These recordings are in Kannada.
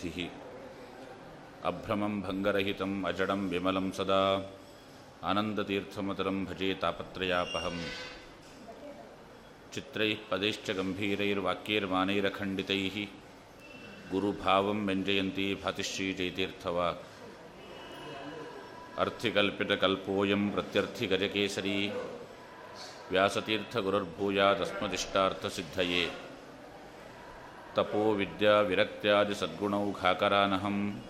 सिद्धिः अभ्रमं भङ्गरहितम् अजडं विमलं सदा आनन्दतीर्थमतरं भजे तापत्रयापहं चित्रैः पदैश्च गम्भीरैर्वाक्यैर्मानैरखण्डितैः गुरुभावं व्यञ्जयन्ती भातिश्रीजयतीर्थवाक् अर्थिकल्पितकल्पोऽयं प्रत्यर्थिगजकेसरी व्यासतीर्थगुरुर्भूयादस्मदिष्टार्थसिद्धये ತಪೋ ವಿದ್ಯಾ ವಿರಕ್ತ್ಯಾದಿ ಸದ್ಗುಣೌ ಖಾಕರಾನಹಂ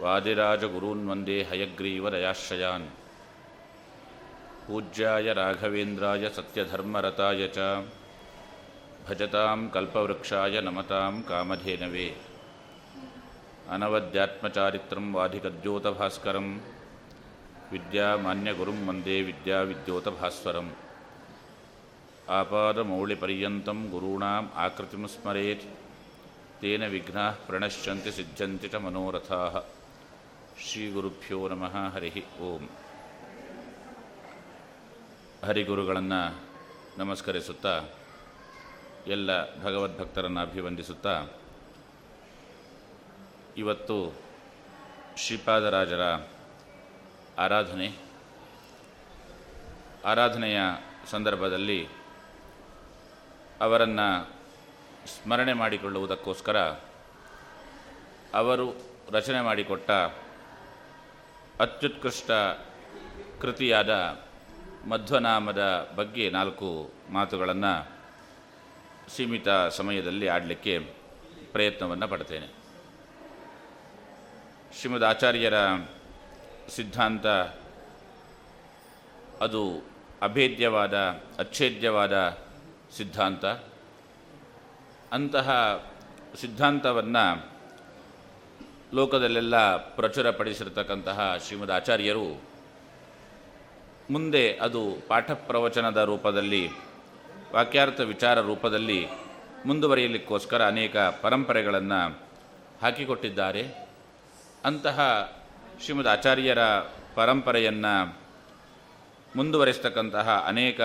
ವಾದಿರಾಜಗುರೂನ್ ವಂದೇ ಹಯಗ್ರೀವದಯಾಶ್ರಯಾನ್ ಪೂಜ್ಯಾಯ ರಾಘವೇಂದ್ರಾಯ ಸತ್ಯಧರ್ಮರತಾಯ ಚ. ಭಜತಾಂ ಕಲ್ಪವೃಕ್ಷಾಯ ನಮತಾಂ ಕಾಮಧೇನವೇ. ಅನವಧ್ಯಾತ್ಮಚಾರಿತ್ರಂ ವಾಧಿಕದ್ಯೋತಭಾಸ್ಕರಂ. ವಿದ್ಯಾಮಾನ್ಯಗುರುಂ ವಂದೇ ವಿದ್ಯಾವಿದ್ಯೋತಭಾಸ್ವರಂ. ಆಪಾದಮೌಳಿಪರ್ಯಂತಂ ಗುರುಣಾಂ ಆಕೃತಿಂ ಸ್ಮರೆತ್. ತೇನ ವಿಘ್ನಾ ಪ್ರಣಶ್ಯಂತಿ ಸಿದ್ಧಂತಿ ಚ ಮನೋರಥಾ. ಶ್ರೀಗುರುಭ್ಯೋ ನಮಃ. ಹರಿ ಓಂ. ಹರಿಗುರುಗಳನ್ನು ನಮಸ್ಕರಿಸುತ್ತಾ, ಎಲ್ಲ ಭಗವದ್ಭಕ್ತರನ್ನು ಅಭಿವಂದಿಸುತ್ತಾ, ಇವತ್ತು ಶ್ರೀಪಾದರಾಜರ ಆರಾಧನೆ. ಆರಾಧನೆಯ ಸಂದರ್ಭದಲ್ಲಿ ಅವರನ್ನು ಸ್ಮರಣೆ ಮಾಡಿಕೊಳ್ಳುವುದಕ್ಕೋಸ್ಕರ ಅವರು ರಚನೆ ಮಾಡಿಕೊಟ್ಟ ಅತ್ಯುತ್ಕೃಷ್ಟ ಕೃತಿಯಾದ ಮಧ್ವನಾಮದ ಬಗ್ಗೆ ನಾಲ್ಕು ಮಾತುಗಳನ್ನು ಸೀಮಿತ ಸಮಯದಲ್ಲಿ ಆಡಲಿಕ್ಕೆ ಪ್ರಯತ್ನವನ್ನು ಪಡ್ತೇನೆ. ಶ್ರೀಮದ್ ಆಚಾರ್ಯರ ಸಿದ್ಧಾಂತ ಅದು ಅಭೇದ್ಯವಾದ, ಅಚ್ಛೇದ್ಯವಾದ ಸಿದ್ಧಾಂತ. ಅಂತಹ ಸಿದ್ಧಾಂತವನ್ನು ಲೋಕದಲ್ಲೆಲ್ಲ ಪ್ರಚುರಪಡಿಸಿರತಕ್ಕಂತಹ ಶ್ರೀಮದ್ ಆಚಾರ್ಯರು ಮುಂದೆ ಅದು ಪಾಠ ಪ್ರವಚನದ ರೂಪದಲ್ಲಿ, ವಾಕ್ಯಾರ್ಥ ವಿಚಾರ ರೂಪದಲ್ಲಿ ಮುಂದುವರಿಯಲಿಕ್ಕೋಸ್ಕರ ಅನೇಕ ಪರಂಪರೆಗಳನ್ನು ಹಾಕಿಕೊಟ್ಟಿದ್ದಾರೆ. ಅಂತಹ ಶ್ರೀಮದ್ ಆಚಾರ್ಯರ ಪರಂಪರೆಯನ್ನು ಮುಂದುವರಿಸ್ತಕ್ಕಂತಹ ಅನೇಕ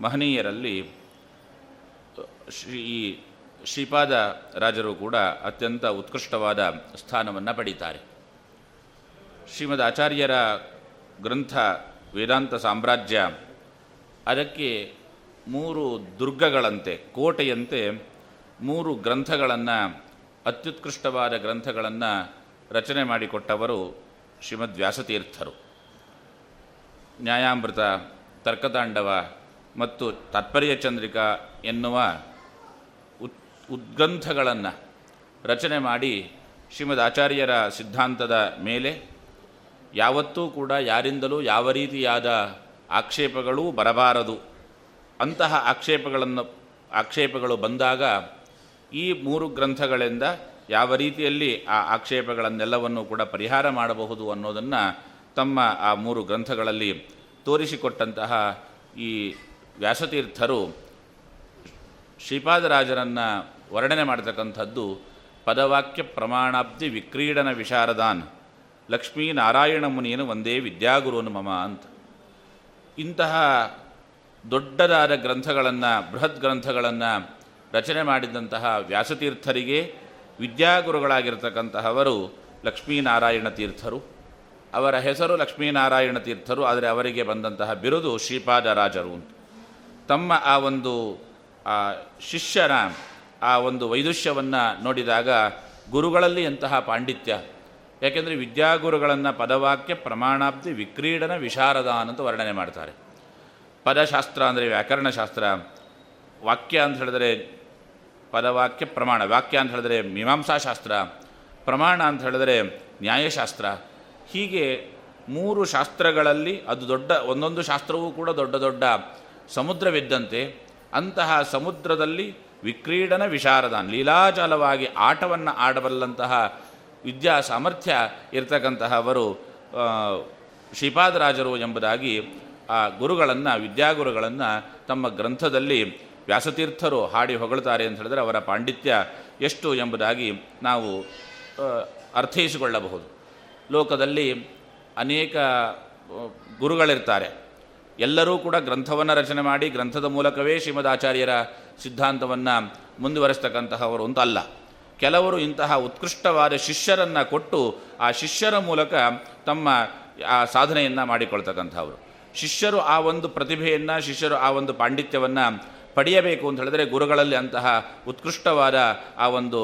ಮಹನೀಯರಲ್ಲಿ ಶ್ರೀ ಶ್ರೀಪಾದ ರಾಜರು ಕೂಡ ಅತ್ಯಂತ ಉತ್ಕೃಷ್ಟವಾದ ಸ್ಥಾನವನ್ನು ಪಡೀತಾರೆ. ಶ್ರೀಮದ್ ಆಚಾರ್ಯರ ಗ್ರಂಥ ವೇದಾಂತ ಸಾಮ್ರಾಜ್ಯ ಅದಕ್ಕೆ ಮೂರು ದುರ್ಗಗಳಂತೆ, ಕೋಟೆಯಂತೆ ಮೂರು ಗ್ರಂಥಗಳನ್ನು, ಅತ್ಯುತ್ಕೃಷ್ಟವಾದ ಗ್ರಂಥಗಳನ್ನು ರಚನೆ ಮಾಡಿಕೊಟ್ಟವರು ಶ್ರೀಮದ್ ವ್ಯಾಸತೀರ್ಥರು. ನ್ಯಾಯಾಮೃತ, ತರ್ಕತಾಂಡವ ಮತ್ತು ತಾತ್ಪರ್ಯ ಚಂದ್ರಿಕಾ ಎನ್ನುವ ಉತ್ ಉದ್ಗ್ರಂಥಗಳನ್ನು ರಚನೆ ಮಾಡಿ ಶ್ರೀಮದ್ ಆಚಾರ್ಯರ ಸಿದ್ಧಾಂತದ ಮೇಲೆ ಯಾವತ್ತೂ ಕೂಡ ಯಾರಿಂದಲೂ ಯಾವ ರೀತಿಯಾದ ಆಕ್ಷೇಪಗಳೂ ಬರಬಾರದು. ಅಂತಹ ಆಕ್ಷೇಪಗಳನ್ನು, ಆಕ್ಷೇಪಗಳು ಬಂದಾಗ ಈ ಮೂರು ಗ್ರಂಥಗಳಿಂದ ಯಾವ ರೀತಿಯಲ್ಲಿ ಆ ಆಕ್ಷೇಪಗಳನ್ನೆಲ್ಲವನ್ನು ಕೂಡ ಪರಿಹಾರ ಮಾಡಬಹುದು ಅನ್ನೋದನ್ನು ತಮ್ಮ ಆ ಮೂರು ಗ್ರಂಥಗಳಲ್ಲಿ ತೋರಿಸಿಕೊಟ್ಟಂತಹ ಈ ವ್ಯಾಸತೀರ್ಥರು ಶ್ರೀಪಾದರಾಜರನ್ನು ವರ್ಣನೆ ಮಾಡತಕ್ಕಂಥದ್ದು ಪದವಾಕ್ಯ ಪ್ರಮಾಣಾಬ್ಧಿ ವಿಕ್ರೀಡನ ವಿಶಾರದಾನ್. ಲಕ್ಷ್ಮೀನಾರಾಯಣ ಮುನಿಯನು ಒಂದೇ ವಿದ್ಯಾಗುರುನು ಮಮ ಅಂತ. ಇಂತಹ ದೊಡ್ಡದಾದ ಗ್ರಂಥಗಳನ್ನು, ಬೃಹತ್ ಗ್ರಂಥಗಳನ್ನು ರಚನೆ ಮಾಡಿದಂತಹ ವ್ಯಾಸತೀರ್ಥರಿಗೆ ವಿದ್ಯಾಗುರುಗಳಾಗಿರ್ತಕ್ಕಂತಹವರು ಲಕ್ಷ್ಮೀನಾರಾಯಣ ತೀರ್ಥರು. ಅವರ ಹೆಸರು ಲಕ್ಷ್ಮೀನಾರಾಯಣ ತೀರ್ಥರು, ಆದರೆ ಅವರಿಗೆ ಬಂದಂತಹ ಬಿರುದು ಶ್ರೀಪಾದರಾಜರು ತಮ್ಮ ಆ ಒಂದು ಆ ಶಿಷ್ಯರ ಆ ಒಂದು ವೈದುಷ್ಯವನ್ನು ನೋಡಿದಾಗ ಗುರುಗಳಲ್ಲಿ ಎಂತಹ ಪಾಂಡಿತ್ಯ. ಯಾಕೆಂದರೆ ವಿದ್ಯಾಗುರುಗಳನ್ನು ಪದವಾಕ್ಯ ಪ್ರಮಾಣಾಬ್ಧಿ ವಿಕ್ರೀಡನ ವಿಶಾರದ ಅಂತ ವರ್ಣನೆ ಮಾಡ್ತಾರೆ. ಪದಶಾಸ್ತ್ರ ಅಂದರೆ ವ್ಯಾಕರಣಶಾಸ್ತ್ರ, ವಾಕ್ಯ ಅಂತ ಹೇಳಿದ್ರೆ ಪದವಾಕ್ಯ ಪ್ರಮಾಣ, ವಾಕ್ಯ ಅಂತ ಹೇಳಿದ್ರೆ ಮೀಮಾಂಸಾಶಾಸ್ತ್ರ, ಪ್ರಮಾಣ ಅಂತ ಹೇಳಿದ್ರೆ ನ್ಯಾಯಶಾಸ್ತ್ರ. ಹೀಗೆ ಮೂರು ಶಾಸ್ತ್ರಗಳಲ್ಲಿ ಅದು ದೊಡ್ಡ, ಒಂದೊಂದು ಶಾಸ್ತ್ರವೂ ಕೂಡ ದೊಡ್ಡ ದೊಡ್ಡ ಸಮುದ್ರವಿದ್ದಂತೆ. ಅಂತಹ ಸಮುದ್ರದಲ್ಲಿ ವಿಕ್ರೀಡನ ವಿಶಾರದಾನ್, ಲೀಲಾಜಾಲವಾಗಿ ಆಟವನ್ನು ಆಡಬಲ್ಲಂತಹ ವಿದ್ಯಾ ಸಾಮರ್ಥ್ಯ ಇರತಕ್ಕಂತಹವರು ಶ್ರೀಪಾದರಾಜರು ಎಂಬುದಾಗಿ ಆ ಗುರುಗಳನ್ನು, ವಿದ್ಯಾಗುರುಗಳನ್ನು ತಮ್ಮ ಗ್ರಂಥದಲ್ಲಿ ವ್ಯಾಸತೀರ್ಥರು ಹಾಡಿ ಹೊಗಳುತ್ತಾರೆ ಅಂತ ಹೇಳಿದ್ರೆ ಅವರ ಪಾಂಡಿತ್ಯ ಎಷ್ಟು ಎಂಬುದಾಗಿ ನಾವು ಅರ್ಥೈಸಿಕೊಳ್ಳಬಹುದು. ಲೋಕದಲ್ಲಿ ಅನೇಕ ಗುರುಗಳಿರ್ತಾರೆ. ಎಲ್ಲರೂ ಕೂಡ ಗ್ರಂಥವನ್ನು ರಚನೆ ಮಾಡಿ ಗ್ರಂಥದ ಮೂಲಕವೇ ಶ್ರೀಮದ್ ಆಚಾರ್ಯರ ಸಿದ್ಧಾಂತವನ್ನು ಮುಂದುವರೆಸ್ತಕ್ಕಂತಹವರು ಅಂತಲ್ಲ ಕೆಲವರು ಇಂತಹ ಉತ್ಕೃಷ್ಟವಾದ ಶಿಷ್ಯರನ್ನು ಕೊಟ್ಟು ಆ ಶಿಷ್ಯರ ಮೂಲಕ ತಮ್ಮ ಆ ಸಾಧನೆಯನ್ನು ಮಾಡಿಕೊಳ್ತಕ್ಕಂಥವ್ರು ಶಿಷ್ಯರು ಆ ಒಂದು ಪ್ರತಿಭೆಯನ್ನು, ಶಿಷ್ಯರು ಆ ಒಂದು ಪಾಂಡಿತ್ಯವನ್ನು ಪಡೆಯಬೇಕು ಅಂತ ಹೇಳಿದ್ರೆ ಗುರುಗಳಲ್ಲಿ ಅಂತಹ ಉತ್ಕೃಷ್ಟವಾದ ಆ ಒಂದು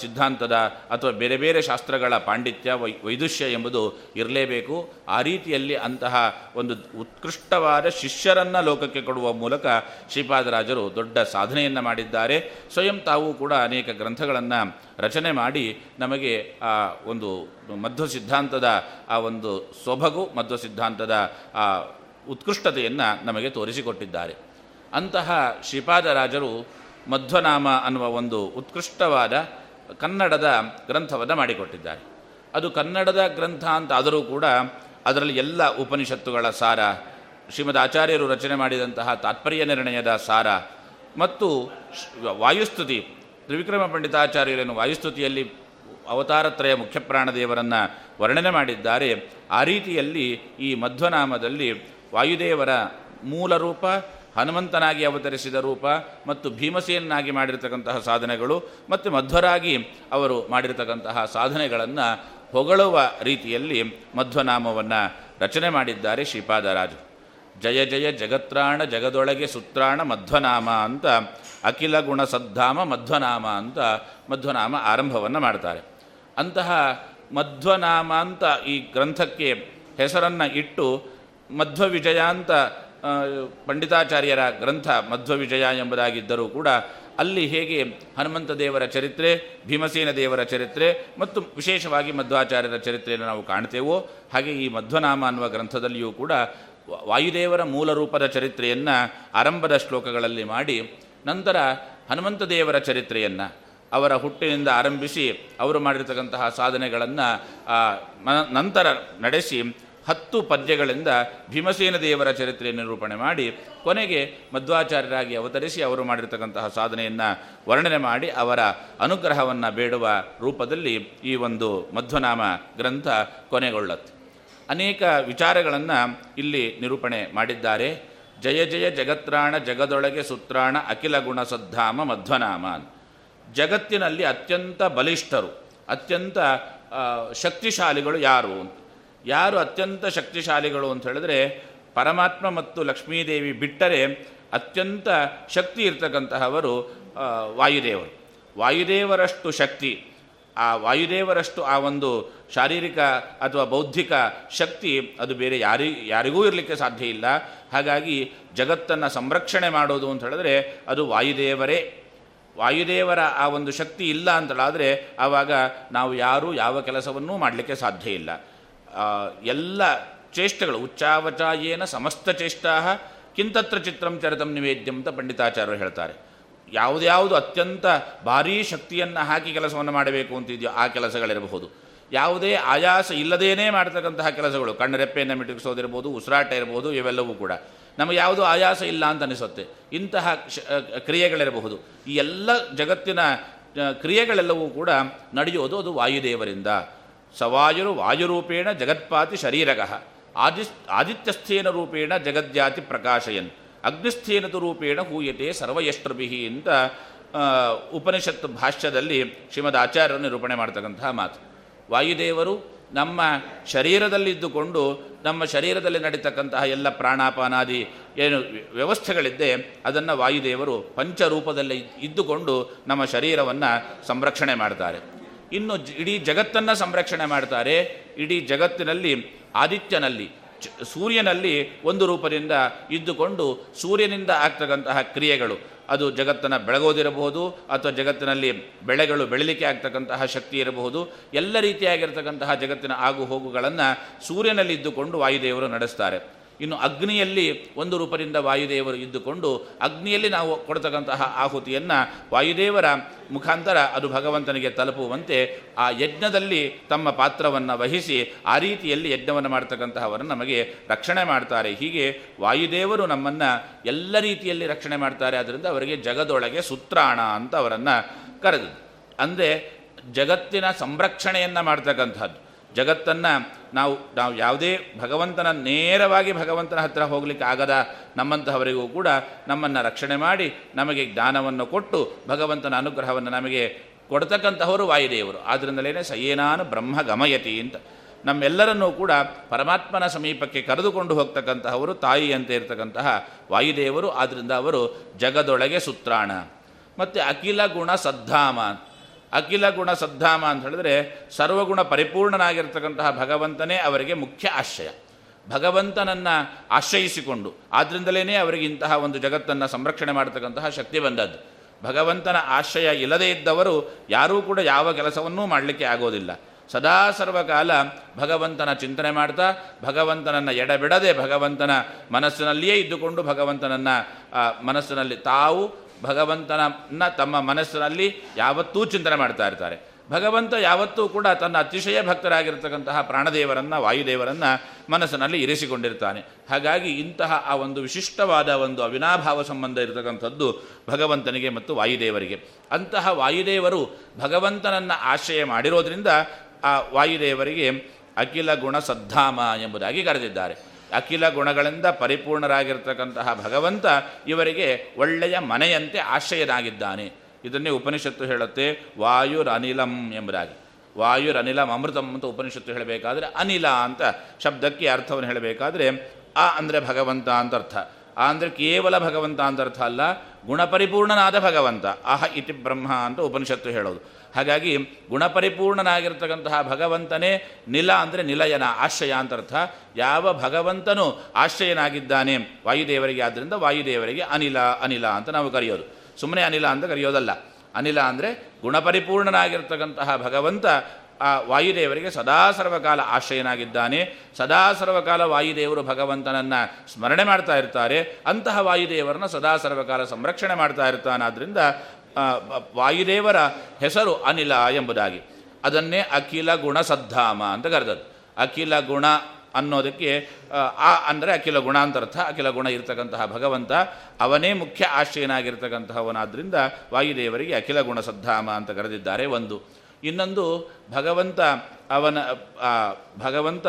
ಸಿದ್ಧಾಂತದ ಅಥವಾ ಬೇರೆ ಬೇರೆ ಶಾಸ್ತ್ರಗಳ ಪಾಂಡಿತ್ಯ, ವೈ, ವೈದುಷ್ಯ ಎಂಬುದು ಇರಲೇಬೇಕು. ಆ ರೀತಿಯಲ್ಲಿ ಅಂತಹ ಒಂದು ಉತ್ಕೃಷ್ಟವಾದ ಶಿಷ್ಯರನ್ನು ಲೋಕಕ್ಕೆ ಕೊಡುವ ಮೂಲಕ ಶ್ರೀಪಾದರಾಜರು ದೊಡ್ಡ ಸಾಧನೆಯನ್ನು ಮಾಡಿದ್ದಾರೆ. ಸ್ವಯಂ ತಾವು ಕೂಡ ಅನೇಕ ಗ್ರಂಥಗಳನ್ನು ರಚನೆ ಮಾಡಿ ನಮಗೆ ಆ ಒಂದು ಮಧ್ವ ಸಿದ್ಧಾಂತದ ಆ ಒಂದು ಸೊಬಗು, ಮಧ್ವ ಸಿದ್ಧಾಂತದ ಆ ಉತ್ಕೃಷ್ಟತೆಯನ್ನು ನಮಗೆ ತೋರಿಸಿಕೊಟ್ಟಿದ್ದಾರೆ. ಅಂತಹ ಶ್ರೀಪಾದರಾಜರು ಮಧ್ವನಾಮ ಅನ್ನುವ ಒಂದು ಉತ್ಕೃಷ್ಟವಾದ ಕನ್ನಡದ ಗ್ರಂಥವನ್ನು ಮಾಡಿಕೊಟ್ಟಿದ್ದಾರೆ. ಅದು ಕನ್ನಡದ ಗ್ರಂಥ ಅಂತ ಆದರೂ ಕೂಡ ಅದರಲ್ಲಿ ಎಲ್ಲ ಉಪನಿಷತ್ತುಗಳ ಸಾರ, ಶ್ರೀಮದ್ ಆಚಾರ್ಯರು ರಚನೆ ಮಾಡಿದಂತಹ ತಾತ್ಪರ್ಯ ನಿರ್ಣಯದ ಸಾರ ಮತ್ತು ವಾಯುಸ್ತುತಿ, ತ್ರಿವಿಕ್ರಮ ಪಂಡಿತಾಚಾರ್ಯರನ್ನು ವಾಯುಸ್ತುತಿಯಲ್ಲಿ ಅವತಾರತ್ರಯ ಮುಖ್ಯಪ್ರಾಣದೇವರನ್ನು ವರ್ಣನೆ ಮಾಡಿದ್ದಾರೆ. ಆ ರೀತಿಯಲ್ಲಿ ಈ ಮಧ್ವನಾಮದಲ್ಲಿ ವಾಯುದೇವರ ಮೂಲ ರೂಪ ಹನುಮಂತನಾಗಿ ಅವತರಿಸಿದ ರೂಪ ಮತ್ತು ಭೀಮಸೇನಾಗಿ ಮಾಡಿರತಕ್ಕಂತಹ ಸಾಧನೆಗಳು ಮತ್ತು ಮಧ್ವರಾಗಿ ಅವರು ಮಾಡಿರತಕ್ಕಂತಹ ಸಾಧನೆಗಳನ್ನು ಹೊಗಳುವ ರೀತಿಯಲ್ಲಿ ಮಧ್ವನಾಮವನ್ನು ರಚನೆ ಮಾಡಿದ್ದಾರೆ ಶ್ರೀಪಾದರಾಜು ಜಯ ಜಯ ಜಗತ್ರಾಣ ಜಗದೊಳಗೆ ಸುತ್ರಾಣ ಮಧ್ವನಾಮ ಅಂತ, ಅಖಿಲ ಗುಣ ಸದ್ಧಾಮ ಮಧ್ವನಾಮ ಅಂತ ಮಧ್ವನಾಮ ಆರಂಭವನ್ನು ಮಾಡ್ತಾರೆ. ಅಂತಹ ಮಧ್ವನಾಮ ಅಂತ ಈ ಗ್ರಂಥಕ್ಕೆ ಹೆಸರನ್ನು ಇಟ್ಟು ಮಧ್ವ ವಿಜಯ ಅಂತ ಪಂಡಿತಾಚಾರ್ಯರ ಗ್ರಂಥ ಮಧ್ವ ವಿಜಯ ಎಂಬುದಾಗಿದ್ದರೂ ಕೂಡ ಅಲ್ಲಿ ಹೇಗೆ ಹನುಮಂತ ದೇವರ ಚರಿತ್ರೆ, ಭೀಮಸೇನ ದೇವರ ಚರಿತ್ರೆ ಮತ್ತು ವಿಶೇಷವಾಗಿ ಮಧ್ವಾಚಾರ್ಯರ ಚರಿತ್ರೆಯನ್ನು ನಾವು ಕಾಣ್ತೇವೋ, ಹಾಗೆ ಈ ಮಧ್ವನಾಮ ಅನ್ನುವ ಗ್ರಂಥದಲ್ಲಿಯೂ ಕೂಡ ವಾಯುದೇವರ ಮೂಲ ರೂಪದ ಚರಿತ್ರೆಯನ್ನು ಆರಂಭದ ಶ್ಲೋಕಗಳಲ್ಲಿ ಮಾಡಿ, ನಂತರ ಹನುಮಂತ ದೇವರ ಚರಿತ್ರೆಯನ್ನು, ಅವರ ಹುಟ್ಟಿನಿಂದ ಆರಂಭಿಸಿ, ಅವರು ಮಾಡಿರ್ತಕ್ಕಂತಹ ಸಾಧನೆಗಳನ್ನು ನಂತರ ನಡೆಸಿ ಹತ್ತು ಪದ್ಯಗಳಿಂದ ಭೀಮಸೇನ ದೇವರ ಚರಿತ್ರೆಯನ್ನು ನಿರೂಪಣೆ ಮಾಡಿ ಕೊನೆಗೆ ಮಧ್ವಾಚಾರ್ಯರಾಗಿ ಅವತರಿಸಿ ಅವರು ಮಾಡಿರ್ತಕ್ಕಂತಹ ಸಾಧನೆಯನ್ನು ವರ್ಣನೆ ಮಾಡಿ ಅವರ ಅನುಗ್ರಹವನ್ನು ಬೇಡುವ ರೂಪದಲ್ಲಿ ಈ ಒಂದು ಮಧ್ವನಾಮ ಗ್ರಂಥ ಕೊನೆಗೊಳ್ಳುತ್ತೆ. ಅನೇಕ ವಿಚಾರಗಳನ್ನು ಇಲ್ಲಿ ನಿರೂಪಣೆ ಮಾಡಿದ್ದಾರೆ. ಜಯ ಜಯ ಜಗತ್ರಾಣ ಜಗದೊಳಗೆ ಸುತ್ರಾಣ ಅಖಿಲ ಗುಣ ಸದ್ಧಾಮ ಮಧ್ವನಾಮ ಜಗತ್ತಿನಲ್ಲಿ ಅತ್ಯಂತ ಬಲಿಷ್ಠರು, ಅತ್ಯಂತ ಶಕ್ತಿಶಾಲಿಗಳು ಯಾರು ಅಂತ. ಯಾರು ಅತ್ಯಂತ ಶಕ್ತಿಶಾಲಿಗಳು ಅಂತ ಹೇಳಿದ್ರೆ ಪರಮಾತ್ಮ ಮತ್ತು ಲಕ್ಷ್ಮೀದೇವಿ ಬಿಟ್ಟರೆ ಅತ್ಯಂತ ಶಕ್ತಿ ಇರ್ತಕ್ಕಂತಹವರು ವಾಯುದೇವರು. ವಾಯುದೇವರಷ್ಟು ಶಕ್ತಿ, ಆ ವಾಯುದೇವರಷ್ಟು ಆ ಒಂದು ಶಾರೀರಿಕ ಅಥವಾ ಬೌದ್ಧಿಕ ಶಕ್ತಿ ಅದು ಬೇರೆ ಯಾರಿ, ಯಾರಿಗೂ ಇರಲಿಕ್ಕೆ ಸಾಧ್ಯ ಇಲ್ಲ. ಹಾಗಾಗಿ ಜಗತ್ತನ್ನು ಸಂರಕ್ಷಣೆ ಮಾಡೋದು ಅಂತ ಹೇಳಿದ್ರೆ ಅದು ವಾಯುದೇವರೇ. ವಾಯುದೇವರ ಆ ಒಂದು ಶಕ್ತಿ ಇಲ್ಲ ಅಂತಳಾದರೆ ಆವಾಗ ನಾವು ಯಾರೂ ಯಾವ ಕೆಲಸವನ್ನೂ ಮಾಡಲಿಕ್ಕೆ ಸಾಧ್ಯ ಇಲ್ಲ. ಎಲ್ಲ ಚೇಷ್ಟೆಗಳು, ಉಚ್ಚಾವಚಾಯೇನ ಸಮಸ್ತ ಚೇಷ್ಟಾ ಕಿಂತತ್ರ ಚಿತ್ರಂ ಚರಿತಂ ನಿವೇದ್ಯಂ ಅಂತ ಪಂಡಿತಾಚಾರ್ಯರು ಹೇಳ್ತಾರೆ. ಯಾವುದ್ಯಾವುದು ಅತ್ಯಂತ ಭಾರೀ ಶಕ್ತಿಯನ್ನು ಹಾಕಿ ಕೆಲಸವನ್ನು ಮಾಡಬೇಕು ಅಂತಿದೆಯೋ ಆ ಕೆಲಸಗಳಿರಬಹುದು. ಯಾವುದೇ ಆಯಾಸ ಇಲ್ಲದೇನೇ ಮಾಡ್ತಕ್ಕಂತಹ ಕೆಲಸಗಳು ಕಣ್ಣರೆಪ್ಪೆಯನ್ನು ಮಿಟುಕಿಸೋದಿರ್ಬೋದು, ಉಸಿರಾಟ ಇರ್ಬೋದು, ಇವೆಲ್ಲವೂ ಕೂಡ. ನಮಗೆ ಯಾವುದು ಆಯಾಸ ಇಲ್ಲ ಅಂತ ಅನಿಸುತ್ತೆ. ಇಂತಹ ಕ್ರಿಯೆಗಳಿರಬಹುದು. ಈ ಎಲ್ಲ ಜಗತ್ತಿನ ಕ್ರಿಯೆಗಳೆಲ್ಲವೂ ಕೂಡ ನಡೆಯೋದು ಅದು ವಾಯುದೇವರಿಂದ. ಸವಾಯುರು ವಾಯುರೂಪೇಣ ಜಗತ್ಪಾತಿ ಶರೀರಗಃ. ಆದಿ ಆದಿತ್ಯಸ್ಥೇನ ರೂಪೇಣ ಜಗದ್ಯಾತಿ ಪ್ರಕಾಶಯನ್. ಅಗ್ನಿಸ್ಥೇನತು ರೂಪೇಣ ಹೂಯತೆ ಸರ್ವಯಷ್ಟೃಭಿ ಅಂತ ಉಪನಿಷತ್ತು ಉಪನಿಷತ್ ಭಾಷ್ಯದಲ್ಲಿ ಶ್ರೀಮದ್ ಆಚಾರ್ಯರು ನಿರೂಪಣೆ ಮಾಡ್ತಕ್ಕಂತಹ ಮಾತು. ವಾಯುದೇವರು ನಮ್ಮ ಶರೀರದಲ್ಲಿದ್ದುಕೊಂಡು ನಮ್ಮ ಶರೀರದಲ್ಲಿ ನಡೀತಕ್ಕಂತಹ ಎಲ್ಲ ಪ್ರಾಣಾಪಾನಾದಿ ಏನು ವ್ಯವಸ್ಥೆಗಳಿದ್ದೆ, ಅದನ್ನು ವಾಯುದೇವರು ಪಂಚರೂಪದಲ್ಲಿ ಇದ್ದುಕೊಂಡು ನಮ್ಮ ಶರೀರವನ್ನು ಸಂರಕ್ಷಣೆ ಮಾಡ್ತಾರೆ. ಇನ್ನು ಇಡೀ ಜಗತ್ತನ್ನು ಸಂರಕ್ಷಣೆ ಮಾಡ್ತಾರೆ. ಇಡೀ ಜಗತ್ತಿನಲ್ಲಿ ಆದಿತ್ಯನಲ್ಲಿ ಸೂರ್ಯನಲ್ಲಿ ಒಂದು ರೂಪದಿಂದ ಇದ್ದುಕೊಂಡು ಸೂರ್ಯನಿಂದ ಆಗ್ತಕ್ಕಂತಹ ಕ್ರಿಯೆಗಳು. ಅದು ಜಗತ್ತನ್ನು ಬೆಳಗೋದಿರಬಹುದು, ಅಥವಾ ಜಗತ್ತಿನಲ್ಲಿ ಬೆಳೆಗಳು ಬೆಳಲಿಕ್ಕೆ ಆಗ್ತಕ್ಕಂತಹ ಶಕ್ತಿ ಇರಬಹುದು. ಎಲ್ಲ ರೀತಿಯಾಗಿರ್ತಕ್ಕಂತಹ ಜಗತ್ತಿನ ಆಗು ಹೋಗುಗಳನ್ನು ಸೂರ್ಯನಲ್ಲಿ ಇದ್ದುಕೊಂಡು ವಾಯುದೇವರು ನಡೆಸ್ತಾರೆ. ಇನ್ನು ಅಗ್ನಿಯಲ್ಲಿ ಒಂದು ರೂಪದಿಂದ ವಾಯುದೇವರು ಇದ್ದುಕೊಂಡು ಅಗ್ನಿಯಲ್ಲಿ ನಾವು ಕೊಡ್ತಕ್ಕಂತಹ ಆಹುತಿಯನ್ನು ವಾಯುದೇವರ ಮುಖಾಂತರ ಅದು ಭಗವಂತನಿಗೆ ತಲುಪುವಂತೆ ಆ ಯಜ್ಞದಲ್ಲಿ ತಮ್ಮ ಪಾತ್ರವನ್ನು ವಹಿಸಿ ಆ ರೀತಿಯಲ್ಲಿ ಯಜ್ಞವನ್ನು ಮಾಡ್ತಕ್ಕಂತಹವರನ್ನು ನಮಗೆ ರಕ್ಷಣೆ ಮಾಡ್ತಾರೆ. ಹೀಗೆ ವಾಯುದೇವರು ನಮ್ಮನ್ನು ಎಲ್ಲ ರೀತಿಯಲ್ಲಿ ರಕ್ಷಣೆ ಮಾಡ್ತಾರೆ. ಅದರಿಂದ ಅವರಿಗೆ ಜಗದೊಳಗೆ ಸುತ್ರಾಣ ಅಂತ ಅವರನ್ನು ಕರೆದು ಅಂದರೆ ಜಗತ್ತಿನ ಸಂರಕ್ಷಣೆಯನ್ನು ಮಾಡ್ತಕ್ಕಂಥದ್ದು ಜಗತ್ತನ್ನು ನಾವು ನಾವು ಯಾವುದೇ ಭಗವಂತನ ನೇರವಾಗಿ ಭಗವಂತನ ಹತ್ತಿರ ಹೋಗಲಿಕ್ಕೆ ಆಗದ ನಮ್ಮಂತಹವರಿಗೂ ಕೂಡ ನಮ್ಮನ್ನು ರಕ್ಷಣೆ ಮಾಡಿ ನಮಗೆ ಜ್ಞಾನವನ್ನು ಕೊಟ್ಟು ಭಗವಂತನ ಅನುಗ್ರಹವನ್ನು ನಮಗೆ ಕೊಡ್ತಕ್ಕಂತಹವರು ವಾಯುದೇವರು. ಆದ್ದರಿಂದಲೇ ಸಯೇನಾನು ಬ್ರಹ್ಮ ಗಮಯತಿ ಅಂತ. ನಮ್ಮೆಲ್ಲರನ್ನೂ ಕೂಡ ಪರಮಾತ್ಮನ ಸಮೀಪಕ್ಕೆ ಕರೆದುಕೊಂಡು ಹೋಗ್ತಕ್ಕಂತಹವರು ಅಂತ ಇರತಕ್ಕಂತಹ ವಾಯುದೇವರು. ಆದ್ದರಿಂದ ಅವರು ಜಗದೊಳಗೆ ಸುತ್ರಾಣ. ಮತ್ತು ಅಖಿಲ ಗುಣ ಸದ್ಧಾಮ. ಅಖಿಲ ಗುಣ ಸದ್ಧಾಮ ಅಂತ ಹೇಳಿದ್ರೆ ಸರ್ವಗುಣ ಪರಿಪೂರ್ಣನಾಗಿರ್ತಕ್ಕಂತಹ ಭಗವಂತನೇ ಅವರಿಗೆ ಮುಖ್ಯ ಆಶ್ರಯ. ಭಗವಂತನನ್ನು ಆಶ್ರಯಿಸಿಕೊಂಡು ಆದ್ದರಿಂದಲೇ ಅವರಿಗೆ ಇಂತಹ ಒಂದು ಜಗತ್ತನ್ನು ಸಂರಕ್ಷಣೆ ಮಾಡತಕ್ಕಂತಹ ಶಕ್ತಿ ಬಂದದ್ದು. ಭಗವಂತನ ಆಶ್ರಯ ಇಲ್ಲದೇ ಇದ್ದವರು ಯಾರೂ ಕೂಡ ಯಾವ ಕೆಲಸವನ್ನೂ ಮಾಡಲಿಕ್ಕೆ ಆಗೋದಿಲ್ಲ. ಸದಾ ಸರ್ವಕಾಲ ಭಗವಂತನ ಚಿಂತನೆ ಮಾಡ್ತಾ, ಭಗವಂತನನ್ನು ಎಡಬಿಡದೆ ಭಗವಂತನ ಮನಸ್ಸಿನಲ್ಲಿಯೇ ಇದ್ದುಕೊಂಡು ಭಗವಂತನನ್ನು ಮನಸ್ಸಿನಲ್ಲಿ ತಾವು ಭಗವಂತನನ್ನ ತಮ್ಮ ಮನಸ್ಸಿನಲ್ಲಿ ಯಾವತ್ತೂ ಚಿಂತನೆ ಮಾಡ್ತಾ ಇರ್ತಾರೆ. ಭಗವಂತ ಯಾವತ್ತೂ ಕೂಡ ತನ್ನ ಅತಿಶಯ ಭಕ್ತರಾಗಿರ್ತಕ್ಕಂತಹ ಪ್ರಾಣದೇವರನ್ನು, ವಾಯುದೇವರನ್ನು ಮನಸ್ಸಿನಲ್ಲಿ ಇರಿಸಿಕೊಂಡಿರ್ತಾನೆ. ಹಾಗಾಗಿ ಇಂತಹ ಆ ಒಂದು ವಿಶಿಷ್ಟವಾದ ಒಂದು ಅವಿನಾಭಾವ ಸಂಬಂಧ ಇರತಕ್ಕಂಥದ್ದು ಭಗವಂತನಿಗೆ ಮತ್ತು ವಾಯುದೇವರಿಗೆ. ಅಂತಹ ವಾಯುದೇವರು ಭಗವಂತನನ್ನು ಆಶ್ರಯ ಮಾಡಿರೋದ್ರಿಂದ ಆ ವಾಯುದೇವರಿಗೆ ಅಖಿಲ ಗುಣ ಸದ್ಧಾಮ ಎಂಬುದಾಗಿ ಕರೆದಿದ್ದಾರೆ. ಅಖಿಲ ಗುಣಗಳಿಂದ ಪರಿಪೂರ್ಣರಾಗಿರ್ತಕ್ಕಂತಹ ಭಗವಂತ ಇವರಿಗೆ ಒಳ್ಳೆಯ ಮನೆಯಂತೆ ಆಶ್ರಯನಾಗಿದ್ದಾನೆ. ಇದನ್ನೇ ಉಪನಿಷತ್ತು ಹೇಳುತ್ತೆ, ವಾಯುರನಿಲಂ ಎಂಬುದಾಗಿ. ವಾಯುರನಿಲಂ ಅಮೃತಂ ಅಂತ ಉಪನಿಷತ್ತು ಹೇಳಬೇಕಾದ್ರೆ ಅನಿಲ ಅಂತ ಶಬ್ದಕ್ಕೆ ಅರ್ಥವನ್ನು ಹೇಳಬೇಕಾದ್ರೆ ಆ ಅಂದರೆ ಭಗವಂತ ಅಂತ ಅರ್ಥ. ಆ ಅಂದರೆ ಕೇವಲ ಭಗವಂತ ಅಂತ ಅರ್ಥ ಅಲ್ಲ, ಗುಣಪರಿಪೂರ್ಣನಾದ ಭಗವಂತ. ಅಹ ಇತಿ ಬ್ರಹ್ಮ ಅಂತ ಉಪನಿಷತ್ತು ಹೇಳೋದು. ಹಾಗಾಗಿ ಗುಣಪರಿಪೂರ್ಣನಾಗಿರ್ತಕ್ಕಂತಹ ಭಗವಂತನೇ ನಿಲ ಅಂದರೆ ನಿಲಯನ, ಆಶ್ರಯ ಅಂತ ಅರ್ಥ. ಯಾವ ಭಗವಂತನು ಆಶ್ರಯನಾಗಿದ್ದಾನೆ, ವಾಯುದೇವರಿಗೆ ಆದ್ದರಿಂದ ವಾಯುದೇವರಿಗೆ ಅನಿಲ ಅನಿಲ ಅಂತ ನಾವು ಕರೆಯೋದು. ಸುಮ್ಮನೆ ಅನಿಲ ಅಂತ ಕರೆಯೋದಲ್ಲ. ಅನಿಲ ಅಂದರೆ ಗುಣಪರಿಪೂರ್ಣನಾಗಿರ್ತಕ್ಕಂತಹ ಭಗವಂತ ಆ ವಾಯುದೇವರಿಗೆ ಸದಾ ಸರ್ವಕಾಲ ಆಶ್ರಯನಾಗಿದ್ದಾನೆ. ಸದಾ ಸರ್ವಕಾಲ ವಾಯುದೇವರು ಭಗವಂತನನ್ನು ಸ್ಮರಣೆ ಮಾಡ್ತಾ ಇರ್ತಾರೆ. ಅಂತಹ ವಾಯುದೇವರನ್ನ ಸದಾ ಸರ್ವಕಾಲ ಸಂರಕ್ಷಣೆ ಮಾಡ್ತಾ ಇರ್ತಾನಾದ್ರಿಂದ ವಾಯುದೇವರ ಹೆಸರು ಅನಿಲ ಎಂಬುದಾಗಿ. ಅದನ್ನೇ ಅಖಿಲ ಗುಣ ಸದ್ಧಾಮ ಅಂತ ಕರೆದದ್ದು. ಅಖಿಲ ಗುಣ ಅನ್ನೋದಕ್ಕೆ ಆ, ಅಂದರೆ ಅಖಿಲ ಗುಣ ಅಂತ ಅರ್ಥ. ಅಖಿಲ ಗುಣ ಇರತಕ್ಕಂತಹ ಭಗವಂತ ಅವನೇ ಮುಖ್ಯ ಆಶ್ರಯನಾಗಿರ್ತಕ್ಕಂತಹವನಾದ್ದರಿಂದ ವಾಯುದೇವರಿಗೆ ಅಖಿಲ ಗುಣ ಸದ್ಧಾಮ ಅಂತ ಕರೆದಿದ್ದಾರೆ ಒಂದು. ಇನ್ನೊಂದು ಭಗವಂತ ಅವನ ಭಗವಂತ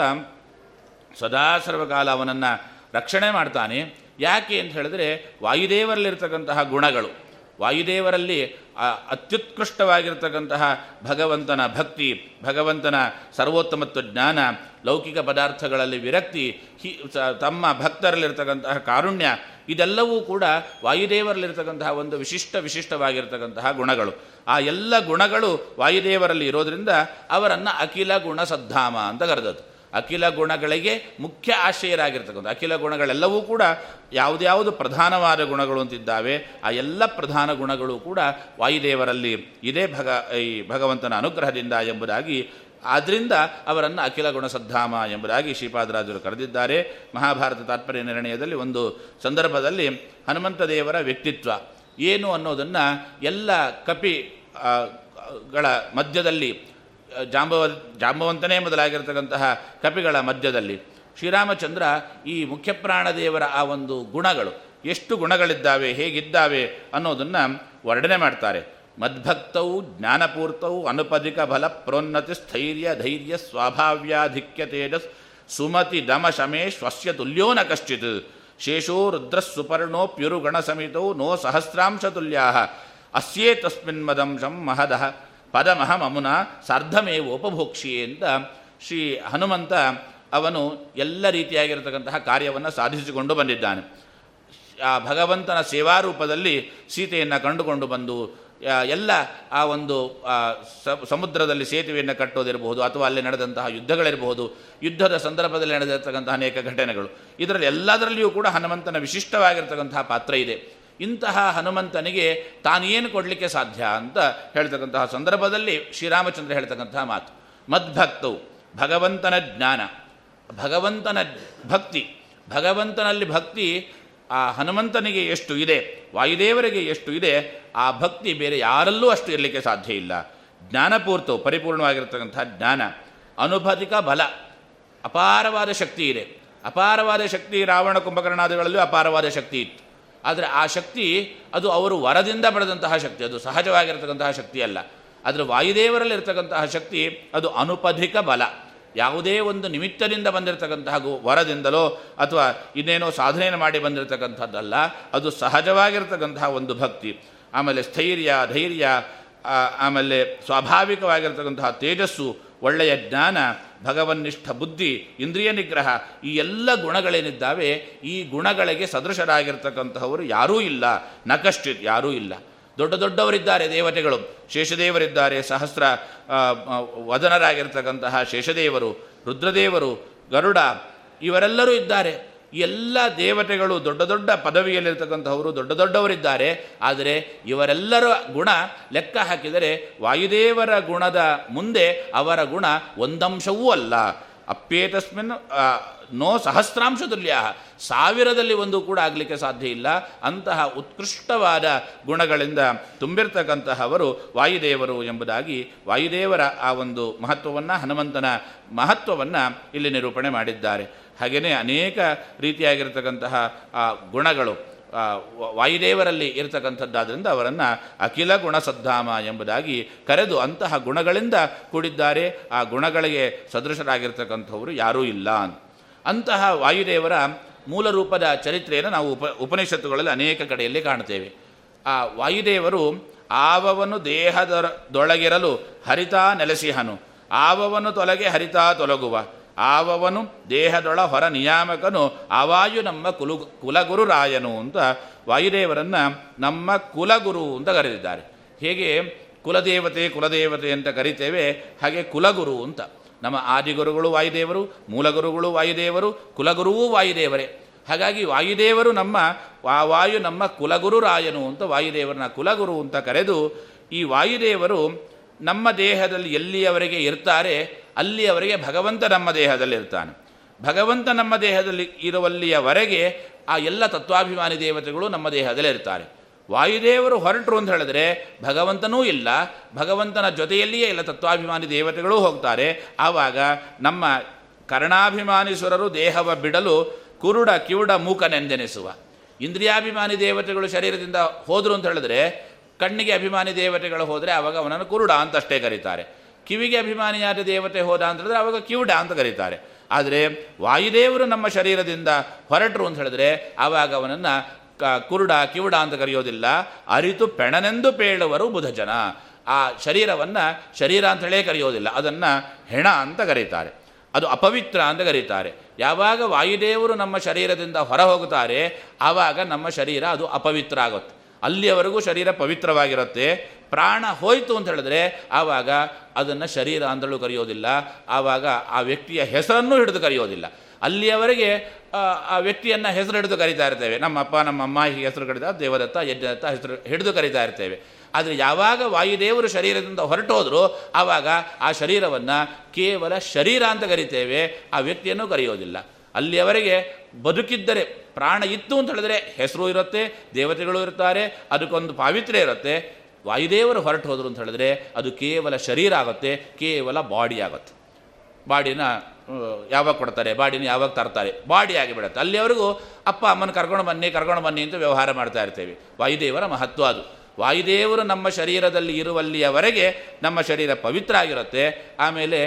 ಸದಾ ಸರ್ವಕಾಲ ಅವನನ್ನು ರಕ್ಷಣೆ ಮಾಡ್ತಾನೆ. ಯಾಕೆ ಅಂತ ಹೇಳಿದ್ರೆ ವಾಯುದೇವರಲ್ಲಿರ್ತಕ್ಕಂತಹ ಗುಣಗಳು. ವಾಯುದೇವರಲ್ಲಿ ಅತ್ಯುತ್ಕೃಷ್ಟವಾಗಿರತಕ್ಕಂತಹ ಭಗವಂತನ ಭಕ್ತಿ, ಭಗವಂತನ ಸರ್ವೋತ್ತಮತ್ವ ಜ್ಞಾನ, ಲೌಕಿಕ ಪದಾರ್ಥಗಳಲ್ಲಿ ವಿರಕ್ತಿ, ಹಿ ತಮ್ಮ ಭಕ್ತರಲ್ಲಿರ್ತಕ್ಕಂತಹ ಕಾರುಣ್ಯ, ಇದೆಲ್ಲವೂ ಕೂಡ ವಾಯುದೇವರಲ್ಲಿರ್ತಕ್ಕಂತಹ ಒಂದು ವಿಶಿಷ್ಟ ವಿಶಿಷ್ಟವಾಗಿರ್ತಕ್ಕಂತಹ ಗುಣಗಳು. ಆ ಎಲ್ಲ ಗುಣಗಳು ವಾಯುದೇವರಲ್ಲಿ ಇರೋದರಿಂದ ಅವರನ್ನು ಅಖಿಲ ಗುಣ ಸದ್ಧಾಮ ಅಂತ ಕರೆದದ್ದು. ಅಖಿಲ ಗುಣಗಳಿಗೆ ಮುಖ್ಯ ಆಶ್ರಯರಾಗಿರ್ತಕ್ಕಂಥ ಅಖಿಲ ಗುಣಗಳೆಲ್ಲವೂ ಕೂಡ ಯಾವುದ್ಯಾವುದು ಪ್ರಧಾನವಾದ ಗುಣಗಳು ಅಂತಿದ್ದಾವೆ, ಆ ಎಲ್ಲ ಪ್ರಧಾನ ಗುಣಗಳು ಕೂಡ ವಾಯುದೇವರಲ್ಲಿ ಇದೇ ಭಗ, ಈ ಭಗವಂತನ ಅನುಗ್ರಹದಿಂದ ಎಂಬುದಾಗಿ ಆದ್ದರಿಂದ ಅವರನ್ನು ಅಖಿಲ ಗುಣ ಸದ್ಧಾಮ ಎಂಬುದಾಗಿ ಶ್ರೀಪಾದರಾಜರು ಕರೆದಿದ್ದಾರೆ. ಮಹಾಭಾರತ ತಾತ್ಪರ್ಯ ನಿರ್ಣಯದಲ್ಲಿ ಒಂದು ಸಂದರ್ಭದಲ್ಲಿ ಹನುಮಂತ ದೇವರ ವ್ಯಕ್ತಿತ್ವ ಏನು ಅನ್ನೋದನ್ನು ಎಲ್ಲ ಕಪಿ ಗಳ ಮಧ್ಯದಲ್ಲಿ ಜಾಂಬವ, ಜಾಂಬವಂತನೇ ಮೊದಲಾಗಿರ್ತಕ್ಕಂತಹ ಕಪಿಗಳ ಮಧ್ಯದಲ್ಲಿ ಶ್ರೀರಾಮಚಂದ್ರ ಈ ಮುಖ್ಯಪ್ರಾಣದೇವರ ಆ ಒಂದು ಗುಣಗಳು ಎಷ್ಟು ಗುಣಗಳಿದ್ದಾವೆ, ಹೇಗಿದ್ದಾವೆ ಅನ್ನೋದನ್ನು ವರ್ಣನೆ ಮಾಡ್ತಾರೆ. ಮದ್ಭಕ್ತೌ, ಜ್ಞಾನಪೂರ್ತೌ, ಅನುಪದಿಕ ಬಲ, ಪ್ರೋನ್ನತಿ, ಸ್ಥೈರ್ಯ, ಧೈರ್ಯ, ಸ್ವಾಭಾವ್ಯಾಧಿಕ್ಯ ತೇಜಸ್, ಸುಮತಿ, ದಮ, ಶಮೇ, ಶ್ವಸ್ಯ, ತುಲ್ಯೋ ನ ಕಶ್ಚಿತ್, ಶೇಷೋ ರುದ್ರಸ್ಸುಪರ್ಣೋಪ್ಯುರುಗಣ ಸಮಿತೌ, ನೋ ಸಹಸ್ರಾಂಶ ತುಲ್ಯಾ ಅಸ್ಯೇ ತಸ್ಮಿನ್ ಮದಂಶಂ ಮಹದಃ. ಪದಮಹಮಮುನ ಸಾರ್ಧಮೇವೋಪಭೋಕ್ಷಿಯೇ ಅಂತ ಶ್ರೀ ಹನುಮಂತ ಅವನು ಎಲ್ಲ ರೀತಿಯಾಗಿರತಕ್ಕಂತಹ ಕಾರ್ಯವನ್ನು ಸಾಧಿಸಿಕೊಂಡು ಬಂದಿದ್ದಾನೆ. ಆ ಭಗವಂತನ ಸೇವಾರೂಪದಲ್ಲಿ ಸೀತೆಯನ್ನು ಕಂಡುಕೊಂಡು ಬಂದು ಎಲ್ಲ ಆ ಒಂದು ಸಮುದ್ರದಲ್ಲಿ ಸೇತುವೆಯನ್ನು ಕಟ್ಟೋದಿರಬಹುದು ಅಥವಾ ಅಲ್ಲಿ ನಡೆದಂತಹ ಯುದ್ಧಗಳಿರಬಹುದು. ಯುದ್ಧದ ಸಂದರ್ಭದಲ್ಲಿ ನಡೆದಿರತಕ್ಕಂತಹ ಅನೇಕ ಘಟನೆಗಳು. ಇದರಲ್ಲಿ ಎಲ್ಲದರಲ್ಲಿಯೂ ಕೂಡ ಹನುಮಂತನ ವಿಶಿಷ್ಟವಾಗಿರತಕ್ಕಂತಹ ಪಾತ್ರ ಇದೆ. ಇಂತಹ ಹನುಮಂತನಿಗೆ ತಾನೇನು ಕೊಡಲಿಕ್ಕೆ ಸಾಧ್ಯ ಅಂತ ಹೇಳ್ತಕ್ಕಂತಹ ಸಂದರ್ಭದಲ್ಲಿ ಶ್ರೀರಾಮಚಂದ್ರ ಹೇಳ್ತಕ್ಕಂತಹ ಮಾತು. ಮದ್ಭಕ್ತವು ಭಗವಂತನ ಜ್ಞಾನ. ಭಗವಂತನ ಭಕ್ತಿ. ಭಗವಂತನಲ್ಲಿ ಭಕ್ತಿ ಆ ಹನುಮಂತನಿಗೆ ಎಷ್ಟು ಇದೆ, ವಾಯುದೇವರಿಗೆ ಎಷ್ಟು ಇದೆ, ಆ ಭಕ್ತಿ ಬೇರೆ ಯಾರಲ್ಲೂ ಅಷ್ಟು ಇರಲಿಕ್ಕೆ ಸಾಧ್ಯ ಇಲ್ಲ. ಜ್ಞಾನಪೂರ್ತವು ಪರಿಪೂರ್ಣವಾಗಿರ್ತಕ್ಕಂಥ ಜ್ಞಾನ. ಅನುಭತಿಕ ಬಲ. ಅಪಾರವಾದ ಶಕ್ತಿ ಇದೆ. ಅಪಾರವಾದ ಶಕ್ತಿ ರಾವಣ ಕುಂಭಕರ್ಣಾದಿಗಳಲ್ಲೂ ಅಪಾರವಾದ ಶಕ್ತಿ ಇತ್ತು. ಆದರೆ ಆ ಶಕ್ತಿ ಅದು ಅವರು ವರದಿಂದ ಪಡೆದಂತಹ ಶಕ್ತಿ, ಅದು ಸಹಜವಾಗಿರತಕ್ಕಂತಹ ಶಕ್ತಿ ಅಲ್ಲ. ಆದರೆ ವಾಯುದೇವರಲ್ಲಿರ್ತಕ್ಕಂತಹ ಶಕ್ತಿ ಅದು ಅನುಪಧಿಕ ಬಲ. ಯಾವುದೇ ಒಂದು ನಿಮಿತ್ತದಿಂದ ಬಂದಿರತಕ್ಕಂತಹ ವರದಿಂದಲೋ ಅಥವಾ ಇನ್ನೇನೋ ಸಾಧನೆಯನ್ನು ಮಾಡಿ ಬಂದಿರತಕ್ಕಂಥದ್ದಲ್ಲ, ಅದು ಸಹಜವಾಗಿರ್ತಕ್ಕಂತಹ ಒಂದು ಭಕ್ತಿ. ಆಮೇಲೆ ಸ್ಥೈರ್ಯ, ಧೈರ್ಯ ಆಮೇಲೆ ಸ್ವಾಭಾವಿಕವಾಗಿರ್ತಕ್ಕಂತಹ ತೇಜಸ್ಸು ಒಳ್ಳೆಯ ಜ್ಞಾನ, ಭಗವನ್ನಿಷ್ಠ ಬುದ್ಧಿ, ಇಂದ್ರಿಯ ನಿಗ್ರಹ ಈ ಎಲ್ಲ ಗುಣಗಳೇನಿದ್ದಾವೆ ಈ ಗುಣಗಳಿಗೆ ಸದೃಶರಾಗಿರ್ತಕ್ಕಂತಹವರು ಯಾರೂ ಇಲ್ಲ. ನಕಶ್ಚಿತ್ ಯಾರೂ ಇಲ್ಲ. ದೊಡ್ಡ ದೊಡ್ಡವರಿದ್ದಾರೆ ದೇವತೆಗಳು. ಶೇಷದೇವರಿದ್ದಾರೆ ಸಹಸ್ರ ವದನರಾಗಿರ್ತಕ್ಕಂತಹ ಶೇಷದೇವರು, ರುದ್ರದೇವರು, ಗರುಡ ಇವರೆಲ್ಲರೂ ಇದ್ದಾರೆ. ಎಲ್ಲ ದೇವತೆಗಳು ದೊಡ್ಡ ದೊಡ್ಡ ಪದವಿಯಲ್ಲಿರ್ತಕ್ಕಂಥವರು ದೊಡ್ಡ ದೊಡ್ಡವರಿದ್ದಾರೆ. ಆದರೆ ಇವರೆಲ್ಲರ ಗುಣ ಲೆಕ್ಕ ಹಾಕಿದರೆ ವಾಯುದೇವರ ಗುಣದ ಮುಂದೆ ಅವರ ಗುಣ ಒಂದಂಶವೂ ಅಲ್ಲ. ಅಪ್ಪೇತಸ್ಮಿನ್ ಆ, ನೋ ಸಹಸ್ರಾಂಶ ತುಲ್ಯ ಸಾವಿರದಲ್ಲಿ ಒಂದು ಕೂಡ ಆಗಲಿಕ್ಕೆ ಸಾಧ್ಯ ಇಲ್ಲ. ಅಂತಹ ಉತ್ಕೃಷ್ಟವಾದ ಗುಣಗಳಿಂದ ತುಂಬಿರ್ತಕ್ಕಂತಹವರು ವಾಯುದೇವರು ಎಂಬುದಾಗಿ ವಾಯುದೇವರ ಆ ಒಂದು ಮಹತ್ವವನ್ನು ಹನುಮಂತನ ಮಹತ್ವವನ್ನು ಇಲ್ಲಿ ನಿರೂಪಣೆ ಮಾಡಿದ್ದಾರೆ. ಹಾಗೆಯೇ ಅನೇಕ ರೀತಿಯಾಗಿರ್ತಕ್ಕಂತಹ ಗುಣಗಳು ವಾಯುದೇವರಲ್ಲಿ ಇರತಕ್ಕಂಥದ್ದಾದ್ದರಿಂದ ಅವರನ್ನು ಅಖಿಲ ಗುಣಸದ್ಧಾಮ ಎಂಬುದಾಗಿ ಕರೆದು ಅಂತಹ ಗುಣಗಳಿಂದ ಕೂಡಿದ್ದಾರೆ. ಆ ಗುಣಗಳಿಗೆ ಸದೃಶರಾಗಿರ್ತಕ್ಕಂಥವರು ಯಾರೂ ಇಲ್ಲ ಅಂತಹ ವಾಯುದೇವರ ಮೂಲ ರೂಪದ ಚರಿತ್ರೆಯನ್ನು ನಾವು ಉಪ, ಉಪನಿಷತ್ತುಗಳಲ್ಲಿ ಅನೇಕ ಕಡೆಯಲ್ಲಿ ಕಾಣ್ತೇವೆ. ಆ ವಾಯುದೇವರು ಆವವನು ದೇಹದೊಳಗಿರಲು ಹರಿತಾ ನೆಲೆಸಿಹನು. ಆವವನು ತೊಲಗೆ ಹರಿತಾ ತೊಲಗುವ. ಆವವನು ದೇಹದೊಳ ಹೊರ ನಿಯಾಮಕನು, ಆವಾಯು ನಮ್ಮ ಕುಲು, ಕುಲಗುರುರಾಯನು ಅಂತ ವಾಯುದೇವರನ್ನು ನಮ್ಮ ಕುಲಗುರು ಅಂತ ಕರೆದಿದ್ದಾರೆ. ಹೇಗೆ? ಕುಲದೇವತೆ ಕುಲದೇವತೆ ಅಂತ ಕರಿತೇವೆ, ಹಾಗೆ ಕುಲಗುರು ಅಂತ. ನಮ್ಮ ಆದಿಗುರುಗಳು ವಾಯುದೇವರು, ಮೂಲಗುರುಗಳು ವಾಯುದೇವರು ಕುಲಗುರುವೂ ವಾಯುದೇವರೇ. ಹಾಗಾಗಿ ವಾಯುದೇವರು ನಮ್ಮ ವಾಯು ನಮ್ಮ ಕುಲಗುರು ರಾಯನು ಅಂತ ವಾಯುದೇವರನ್ನ ಕುಲಗುರು ಅಂತ ಕರೆದು, ಈ ವಾಯುದೇವರು ನಮ್ಮ ದೇಹದಲ್ಲಿ ಎಲ್ಲಿಯವರೆಗೆ ಇರ್ತಾರೆ ಅಲ್ಲಿಯವರೆಗೆ ಭಗವಂತ ನಮ್ಮ ದೇಹದಲ್ಲಿ ಇರ್ತಾನೆ ಭಗವಂತ ನಮ್ಮ ದೇಹದಲ್ಲಿ ಇರುವಲ್ಲಿಯವರೆಗೆ ಆ ಎಲ್ಲ ತತ್ವಾಭಿಮಾನಿ ದೇವತೆಗಳು ನಮ್ಮ ದೇಹದಲ್ಲಿ ಇರ್ತಾರೆ ವಾಯುದೇವರು ಹೊರಟರು ಅಂತ ಹೇಳಿದ್ರೆ ಭಗವಂತನೂ ಇಲ್ಲ. ಭಗವಂತನ ಜೊತೆಯಲ್ಲಿಯೇ ಎಲ್ಲ ತತ್ವಾಭಿಮಾನಿ ದೇವತೆಗಳೂ ಹೋಗ್ತಾರೆ. ಆವಾಗ ನಮ್ಮ ಕರ್ಣಾಭಿಮಾನಿಸುರರು ದೇಹವ ಬಿಡಲು ಕುರುಡ, ಕಿವುಡ, ಮೂಕನೆಂದೆನಿಸುವ. ಇಂದ್ರಿಯಾಭಿಮಾನಿ ದೇವತೆಗಳು ಶರೀರದಿಂದ ಹೋದರು ಅಂತ ಹೇಳಿದ್ರೆ ಕಣ್ಣಿಗೆ ಅಭಿಮಾನಿ ದೇವತೆಗಳು ಹೋದರೆ ಆವಾಗ ಅವನನ್ನು ಕುರುಡ ಅಂತಷ್ಟೇ ಕರೀತಾರೆ. ಕಿವಿಗೆ ಅಭಿಮಾನಿಯಾದ ದೇವತೆ ಹೋದ ಅಂತ ಹೇಳಿದ್ರೆ ಆವಾಗ ಕಿವುಡ ಅಂತ ಕರೀತಾರೆ. ಆದರೆ ವಾಯುದೇವರು ನಮ್ಮ ಶರೀರದಿಂದ ಹೊರಟರು ಅಂತ ಹೇಳಿದ್ರೆ ಆವಾಗ ಅವನನ್ನು ಕ, ಕುರುಡ, ಕಿವುಡ ಅಂತ ಕರೆಯೋದಿಲ್ಲ. ಅರಿತು ಪೆಣನೆಂದು ಪೇಳುವರು ಬುಧ ಜನ ಆ ಶರೀರವನ್ನು ಶರೀರ ಅಂತ ಹೇಳೇ ಕರೆಯೋದಿಲ್ಲ. ಅದನ್ನು ಹೆಣ ಅಂತ ಕರೀತಾರೆ. ಅದು ಅಪವಿತ್ರ ಅಂತ ಕರೀತಾರೆ. ಯಾವಾಗ ವಾಯುದೇವರು ನಮ್ಮ ಶರೀರದಿಂದ ಹೊರ ಹೋಗುತ್ತಾರೆ ಆವಾಗ ನಮ್ಮ ಶರೀರ ಅದು ಅಪವಿತ್ರ ಆಗುತ್ತೆ. ಅಲ್ಲಿಯವರೆಗೂ ಶರೀರ ಪವಿತ್ರವಾಗಿರುತ್ತೆ ಪ್ರಾಣ ಹೋಯಿತು ಅಂತ ಹೇಳಿದ್ರೆ ಆವಾಗ ಅದನ್ನು ಶರೀರ ಅಂದಳು ಕರೆಯೋದಿಲ್ಲ ಆವಾಗ ಆ ವ್ಯಕ್ತಿಯ ಹೆಸರನ್ನು ಹಿಡಿದು ಕರೆಯೋದಿಲ್ಲ. ಅಲ್ಲಿಯವರೆಗೆ ಆ, ವ್ಯಕ್ತಿಯನ್ನು ಹೆಸರು ಹಿಡಿದು ಕರಿತಾ ಇರ್ತೇವೆ. ನಮ್ಮ ಅಪ್ಪ ನಮ್ಮ ಅಮ್ಮ ಹೀಗೆ ಹೆಸರು ಕರೀತಾ ದೇವದತ್ತ ಯಜ್ಞದತ್ತ ಹೆಸರು ಹಿಡಿದು ಕರಿತಾ ಇರ್ತೇವೆ. ಆದರೆ ಯಾವಾಗ ವಾಯುದೇವರು ಶರೀರದಿಂದ ಹೊರಟೋದ್ರು ಆವಾಗ ಆ ಶರೀರವನ್ನು ಕೇವಲ ಶರೀರ ಅಂತ ಕರಿತೇವೆ ಆ ವ್ಯಕ್ತಿಯನ್ನು ಕರೆಯೋದಿಲ್ಲ. ಅಲ್ಲಿಯವರೆಗೆ ಬದುಕಿದ್ದರೆ ಪ್ರಾಣ ಇತ್ತು ಅಂತ ಹೇಳಿದ್ರೆ ಹೆಸರು ಇರುತ್ತೆ, ದೇವತೆಗಳು ಇರ್ತಾರೆ, ಅದಕ್ಕೊಂದು ಪಾವಿತ್ರ್ಯ ಇರುತ್ತೆ. ವಾಯುದೇವರು ಹೊರಟು ಹೋದರು ಅಂತ ಹೇಳಿದ್ರೆ ಅದು ಕೇವಲ ಶರೀರ ಆಗುತ್ತೆ, ಕೇವಲ ಬಾಡಿ ಆಗುತ್ತೆ. ಬಾಡಿನ ಯಾವಾಗ ಕೊಡ್ತಾರೆ, ಬಾಡಿನ ಯಾವಾಗ ತರ್ತಾರೆ, ಬಾಡಿ ಆಗಿಬಿಡುತ್ತೆ. ಅಲ್ಲಿಯವರೆಗೂ ಅಪ್ಪ, ಅಮ್ಮನ ಕರ್ಕೊಂಡು ಬನ್ನಿ ಕರ್ಕೊಂಡು ಬನ್ನಿ ಅಂತ ವ್ಯವಹಾರ ಮಾಡ್ತಾ ಇರ್ತೇವೆ. ವಾಯುದೇವರ ಮಹತ್ವ ಅದು. ವಾಯುದೇವರು ನಮ್ಮ ಶರೀರದಲ್ಲಿ ಇರುವಲ್ಲಿಯವರೆಗೆ ನಮ್ಮ ಶರೀರ ಪವಿತ್ರ ಆಗಿರುತ್ತೆ. ಆಮೇಲೆ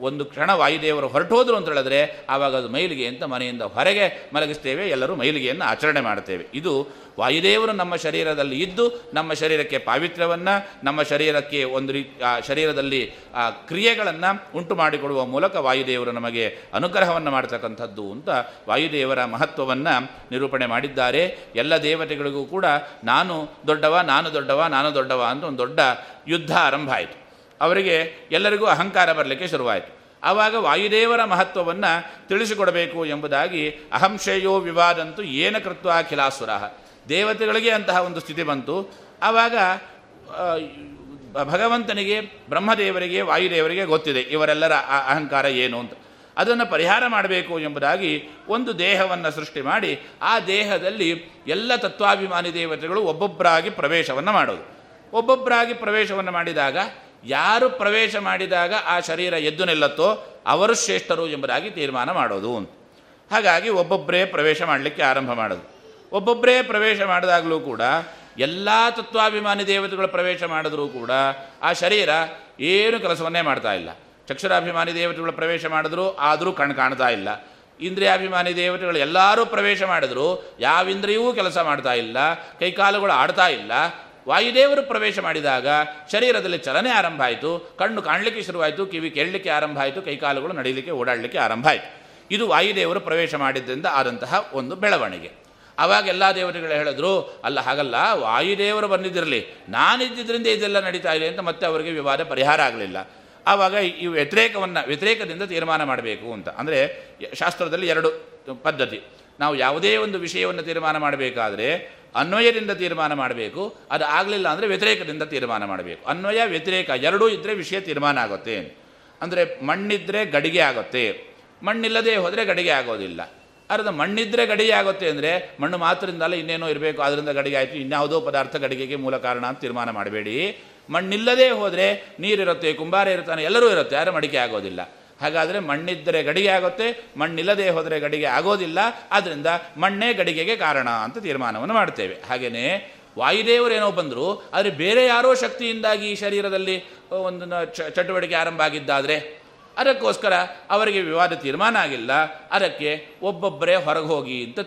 ಒಂದು ಕ್ಷಣ ವಾಯುದೇವರು ಹೊರಟೋದ್ರು ಅಂತ ಹೇಳಿದ್ರೆ ಆವಾಗ ಅದು ಮೈಲಿಗೆ ಅಂತ ಮನೆಯಿಂದ ಹೊರಗೆ ಮಲಗಿಸ್ತೇವೆ, ಎಲ್ಲರೂ ಮೈಲಿಗೆಯನ್ನು ಆಚರಣೆ ಮಾಡ್ತೇವೆ ಇದು ವಾಯುದೇವರು ನಮ್ಮ ಶರೀರದಲ್ಲಿ ಇದ್ದು, ನಮ್ಮ ಶರೀರಕ್ಕೆ ಪಾವಿತ್ರ್ಯವನ್ನು, ನಮ್ಮ ಶರೀರಕ್ಕೆ ಒಂದು ರೀ, ಆ, ಶರೀರದಲ್ಲಿ, ಆ, ಕ್ರಿಯೆಗಳನ್ನು ಉಂಟು ಮಾಡಿಕೊಡುವ ಮೂಲಕ ವಾಯುದೇವರು ನಮಗೆ ಅನುಗ್ರಹವನ್ನು ಮಾಡ್ತಕ್ಕಂಥದ್ದು ಅಂತ ವಾಯುದೇವರ ಮಹತ್ವವನ್ನು ನಿರೂಪಣೆ ಮಾಡಿದ್ದಾರೆ. ಎಲ್ಲ ದೇವತೆಗಳಿಗೂ ಕೂಡ, ನಾನು ದೊಡ್ಡವ ನಾನು ದೊಡ್ಡವ ನಾನು ದೊಡ್ಡವ ಅಂತ ಒಂದು ದೊಡ್ಡ ಯುದ್ಧ ಆರಂಭ ಆಯಿತು. ಅವರಿಗೆ ಎಲ್ಲರಿಗೂ ಅಹಂಕಾರ ಬರಲಿಕ್ಕೆ ಶುರುವಾಯಿತು. ಆವಾಗ ವಾಯುದೇವರ ಮಹತ್ವವನ್ನು ತಿಳಿಸಿಕೊಡಬೇಕು ಎಂಬುದಾಗಿ ಅಹಂಶೇಯೋ ವಿವಾದಂತೂ ಏನ ಕೃತ್ವ ಅಖಿಲಾಸುರ ದೇವತೆಗಳಿಗೆ ಅಂತಹ ಒಂದು ಸ್ಥಿತಿ ಬಂತು. ಆವಾಗ ಭಗವಂತನಿಗೆ, ಬ್ರಹ್ಮದೇವರಿಗೆ, ವಾಯುದೇವರಿಗೆ ಗೊತ್ತಿದೆ ಇವರೆಲ್ಲರ ಅಹಂಕಾರ ಏನು ಅಂತ. ಅದನ್ನು ಪರಿಹಾರ ಮಾಡಬೇಕು ಎಂಬುದಾಗಿ ಒಂದು ದೇಹವನ್ನು ಸೃಷ್ಟಿ ಮಾಡಿ ಆ ದೇಹದಲ್ಲಿ ಎಲ್ಲ ತತ್ವಾಭಿಮಾನಿ ದೇವತೆಗಳು ಒಬ್ಬೊಬ್ಬರಾಗಿ ಪ್ರವೇಶವನ್ನು ಮಾಡೋದು. ಒಬ್ಬೊಬ್ಬರಾಗಿ ಪ್ರವೇಶವನ್ನು ಮಾಡಿದಾಗ ಯಾರು ಪ್ರವೇಶ ಮಾಡಿದಾಗ ಆ ಶರೀರ ಎದ್ದು ನಿಲ್ಲತ್ತೋ ಅವರು ಶ್ರೇಷ್ಠರು ಎಂಬುದಾಗಿ ತೀರ್ಮಾನ ಮಾಡೋದು ಹಾಗಾಗಿ ಒಬ್ಬೊಬ್ಬರೇ ಪ್ರವೇಶ ಮಾಡಲಿಕ್ಕೆ ಆರಂಭ ಮಾಡೋದು. ಒಬ್ಬೊಬ್ಬರೇ ಪ್ರವೇಶ ಮಾಡಿದಾಗಲೂ ಕೂಡ ಎಲ್ಲ ತತ್ವಾಭಿಮಾನಿ ದೇವತೆಗಳು ಪ್ರವೇಶ ಮಾಡಿದ್ರೂ ಕೂಡ ಆ ಶರೀರ ಏನು ಕೆಲಸವನ್ನೇ ಮಾಡ್ತಾ ಇಲ್ಲ. ಚಕ್ಷುರಾಭಿಮಾನಿ ದೇವತೆಗಳು ಪ್ರವೇಶ ಮಾಡಿದ್ರು ಆದರೂ ಕಣ್ ಕಾಣ್ತಾ ಇಲ್ಲ. ಇಂದ್ರಿಯಾಭಿಮಾನಿ ದೇವತೆಗಳು ಎಲ್ಲರೂ ಪ್ರವೇಶ ಮಾಡಿದ್ರು ಯಾವ ಇಂದ್ರಿಯವೂ ಕೆಲಸ ಮಾಡ್ತಾ ಇಲ್ಲ. ಕೈಕಾಲುಗಳು ಆಡ್ತಾ ಇಲ್ಲ. ವಾಯುದೇವರು ಪ್ರವೇಶ ಮಾಡಿದಾಗ ಶರೀರದಲ್ಲಿ ಚಲನೆ ಆರಂಭ ಆಯಿತು ಕಣ್ಣು ಕಾಣಲಿಕ್ಕೆ ಶುರುವಾಯಿತು, ಕಿವಿ ಕೇಳಲಿಕ್ಕೆ ಆರಂಭ ಆಯಿತು ಕೈಕಾಲುಗಳು ನಡೀಲಿಕ್ಕೆ ಓಡಾಡಲಿಕ್ಕೆ ಆರಂಭ ಆಯಿತು ಇದು ವಾಯುದೇವರು ಪ್ರವೇಶ ಮಾಡಿದ್ದರಿಂದ ಆದಂತಹ ಒಂದು ಬೆಳವಣಿಗೆ. ಆವಾಗ ಎಲ್ಲ ದೇವತೆಗಳು ಹೇಳಿದ್ರು, ಅಲ್ಲ, ಹಾಗಲ್ಲ, ವಾಯುದೇವರು ಬಂದಿದ್ದಿರಲಿ. ನಾನಿದ್ದಿದ್ದರಿಂದ ಇದೆಲ್ಲ ನಡೀತಾ ಇದೆ ಅಂತ ಮತ್ತೆ ಅವರಿಗೆ ವಿವಾದ ಪರಿಹಾರ ಆಗಲಿಲ್ಲ. ಆವಾಗ ಈ ವ್ಯತಿರೇಕವನ್ನು, ವ್ಯತಿರೇಕದಿಂದ ತೀರ್ಮಾನ ಮಾಡಬೇಕು ಅಂತ. ಅಂದರೆ ಶಾಸ್ತ್ರದಲ್ಲಿ ಎರಡು ಪದ್ಧತಿ. ನಾವು ಯಾವುದೇ ಒಂದು ವಿಷಯವನ್ನು ತೀರ್ಮಾನ ಮಾಡಬೇಕಾದ್ರೆ ಅನ್ವಯದಿಂದ ತೀರ್ಮಾನ ಮಾಡಬೇಕು, ಅದು ಆಗಲಿಲ್ಲ ಅಂದರೆ ವ್ಯತಿರೇಕದಿಂದ ತೀರ್ಮಾನ ಮಾಡಬೇಕು. ಅನ್ವಯ, ವ್ಯತಿರೇಕ ಎರಡೂ ಇದ್ದರೆ ವಿಷಯ ತೀರ್ಮಾನ ಆಗುತ್ತೆ. ಅಂದರೆ ಮಣ್ಣಿದ್ದರೆ ಗಡಿಗೆ ಆಗುತ್ತೆ. ಮಣ್ಣಿಲ್ಲದೆ ಹೋದರೆ ಗಡಿಗೆ ಆಗೋದಿಲ್ಲ. ಅರ್ಧ ಮಣ್ಣಿದ್ದರೆ ಗಡಿಗೆ ಆಗುತ್ತೆ ಅಂದರೆ ಮಣ್ಣು ಮಾತ್ರದಿಂದಲ್ಲ ಇನ್ನೇನೋ ಇರಬೇಕು ಅದರಿಂದ ಗಡಿಗೆ ಆಯಿತು, ಇನ್ಯಾವುದೋ ಪದಾರ್ಥ ಗಡಿಗೆಗೆ ಮೂಲ ಕಾರಣ ಅಂತ ತೀರ್ಮಾನ ಮಾಡಬೇಡಿ. ಮಣ್ಣಿಲ್ಲದೆ ಹೋದರೆ ನೀರಿರುತ್ತೆ, ಕುಂಬಾರ ಇರ್ತಾನೆ ಎಲ್ಲರೂ ಇರುತ್ತೆ, ಯಾರು ಮಡಿಕೆ ಆಗೋದಿಲ್ಲ. ಹಾಗಾದರೆ ಮಣ್ಣಿದ್ದರೆ ಗಡಿಗೆ ಆಗುತ್ತೆ, ಮಣ್ಣಿಲ್ಲದೆ ಹೋದರೆ ಗಡಿಗೆ ಆಗೋದಿಲ್ಲ ಆದ್ದರಿಂದ ಮಣ್ಣೇ ಗಡಿಗೆಗೆ ಕಾರಣ ಅಂತ ತೀರ್ಮಾನವನ್ನು ಮಾಡ್ತೇವೆ. ಹಾಗೆಯೇ ವಾಯುದೇವರೇನೋ ಬಂದರು, ಆದರೆ ಬೇರೆ ಯಾರೋ ಶಕ್ತಿಯಿಂದಾಗಿ ಈ ಶರೀರದಲ್ಲಿ ಒಂದು ಚಟುವಟಿಕೆ ಆರಂಭ ಆಗಿದ್ದಾದರೆ, ಅದಕ್ಕೋಸ್ಕರ ಅವರಿಗೆ ವಿವಾದ ತೀರ್ಮಾನ ಆಗಿಲ್ಲ, ಅದಕ್ಕೆ ಒಬ್ಬೊಬ್ಬರೇ ಹೊರಗೆ ಹೋಗಿ ಅಂತ